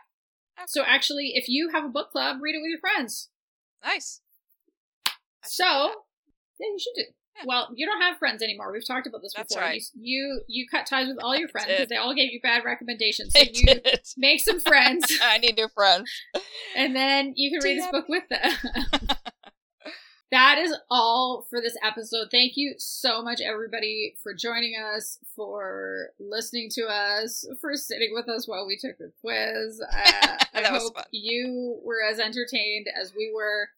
So actually, if you have a book club, read it with your friends. Nice. So, yeah, you should do. Yeah. Well, you don't have friends anymore. We've talked about this That's before. Right. You, you, you cut ties with all your friends because they all gave you bad recommendations. So you did. make some friends. I need new friends. And then you can read this book with them. that is all for this episode. Thank you so much, everybody, for joining us, for listening to us, for sitting with us while we took the quiz. Uh, I hope fun. you were as entertained as we were.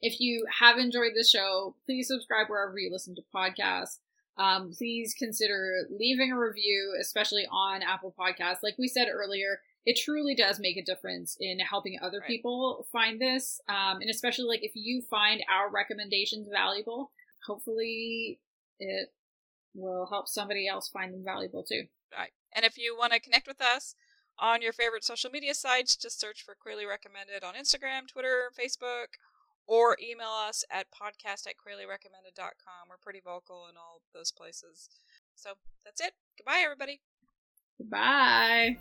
If you have enjoyed the show, please subscribe wherever you listen to podcasts. um, please consider leaving a review, especially on Apple Podcasts. Like we said earlier, it truly does make a difference in helping other Right. people find this. Um, and especially like if you find our recommendations valuable, hopefully it will help somebody else find them valuable too. Right. And if you want to connect with us on your favorite social media sites, just search for Queerly Recommended on Instagram, Twitter, Facebook, or email us at podcast at queerlyrecommended.com. We're pretty vocal in all those places. So that's it. Goodbye, everybody. Goodbye.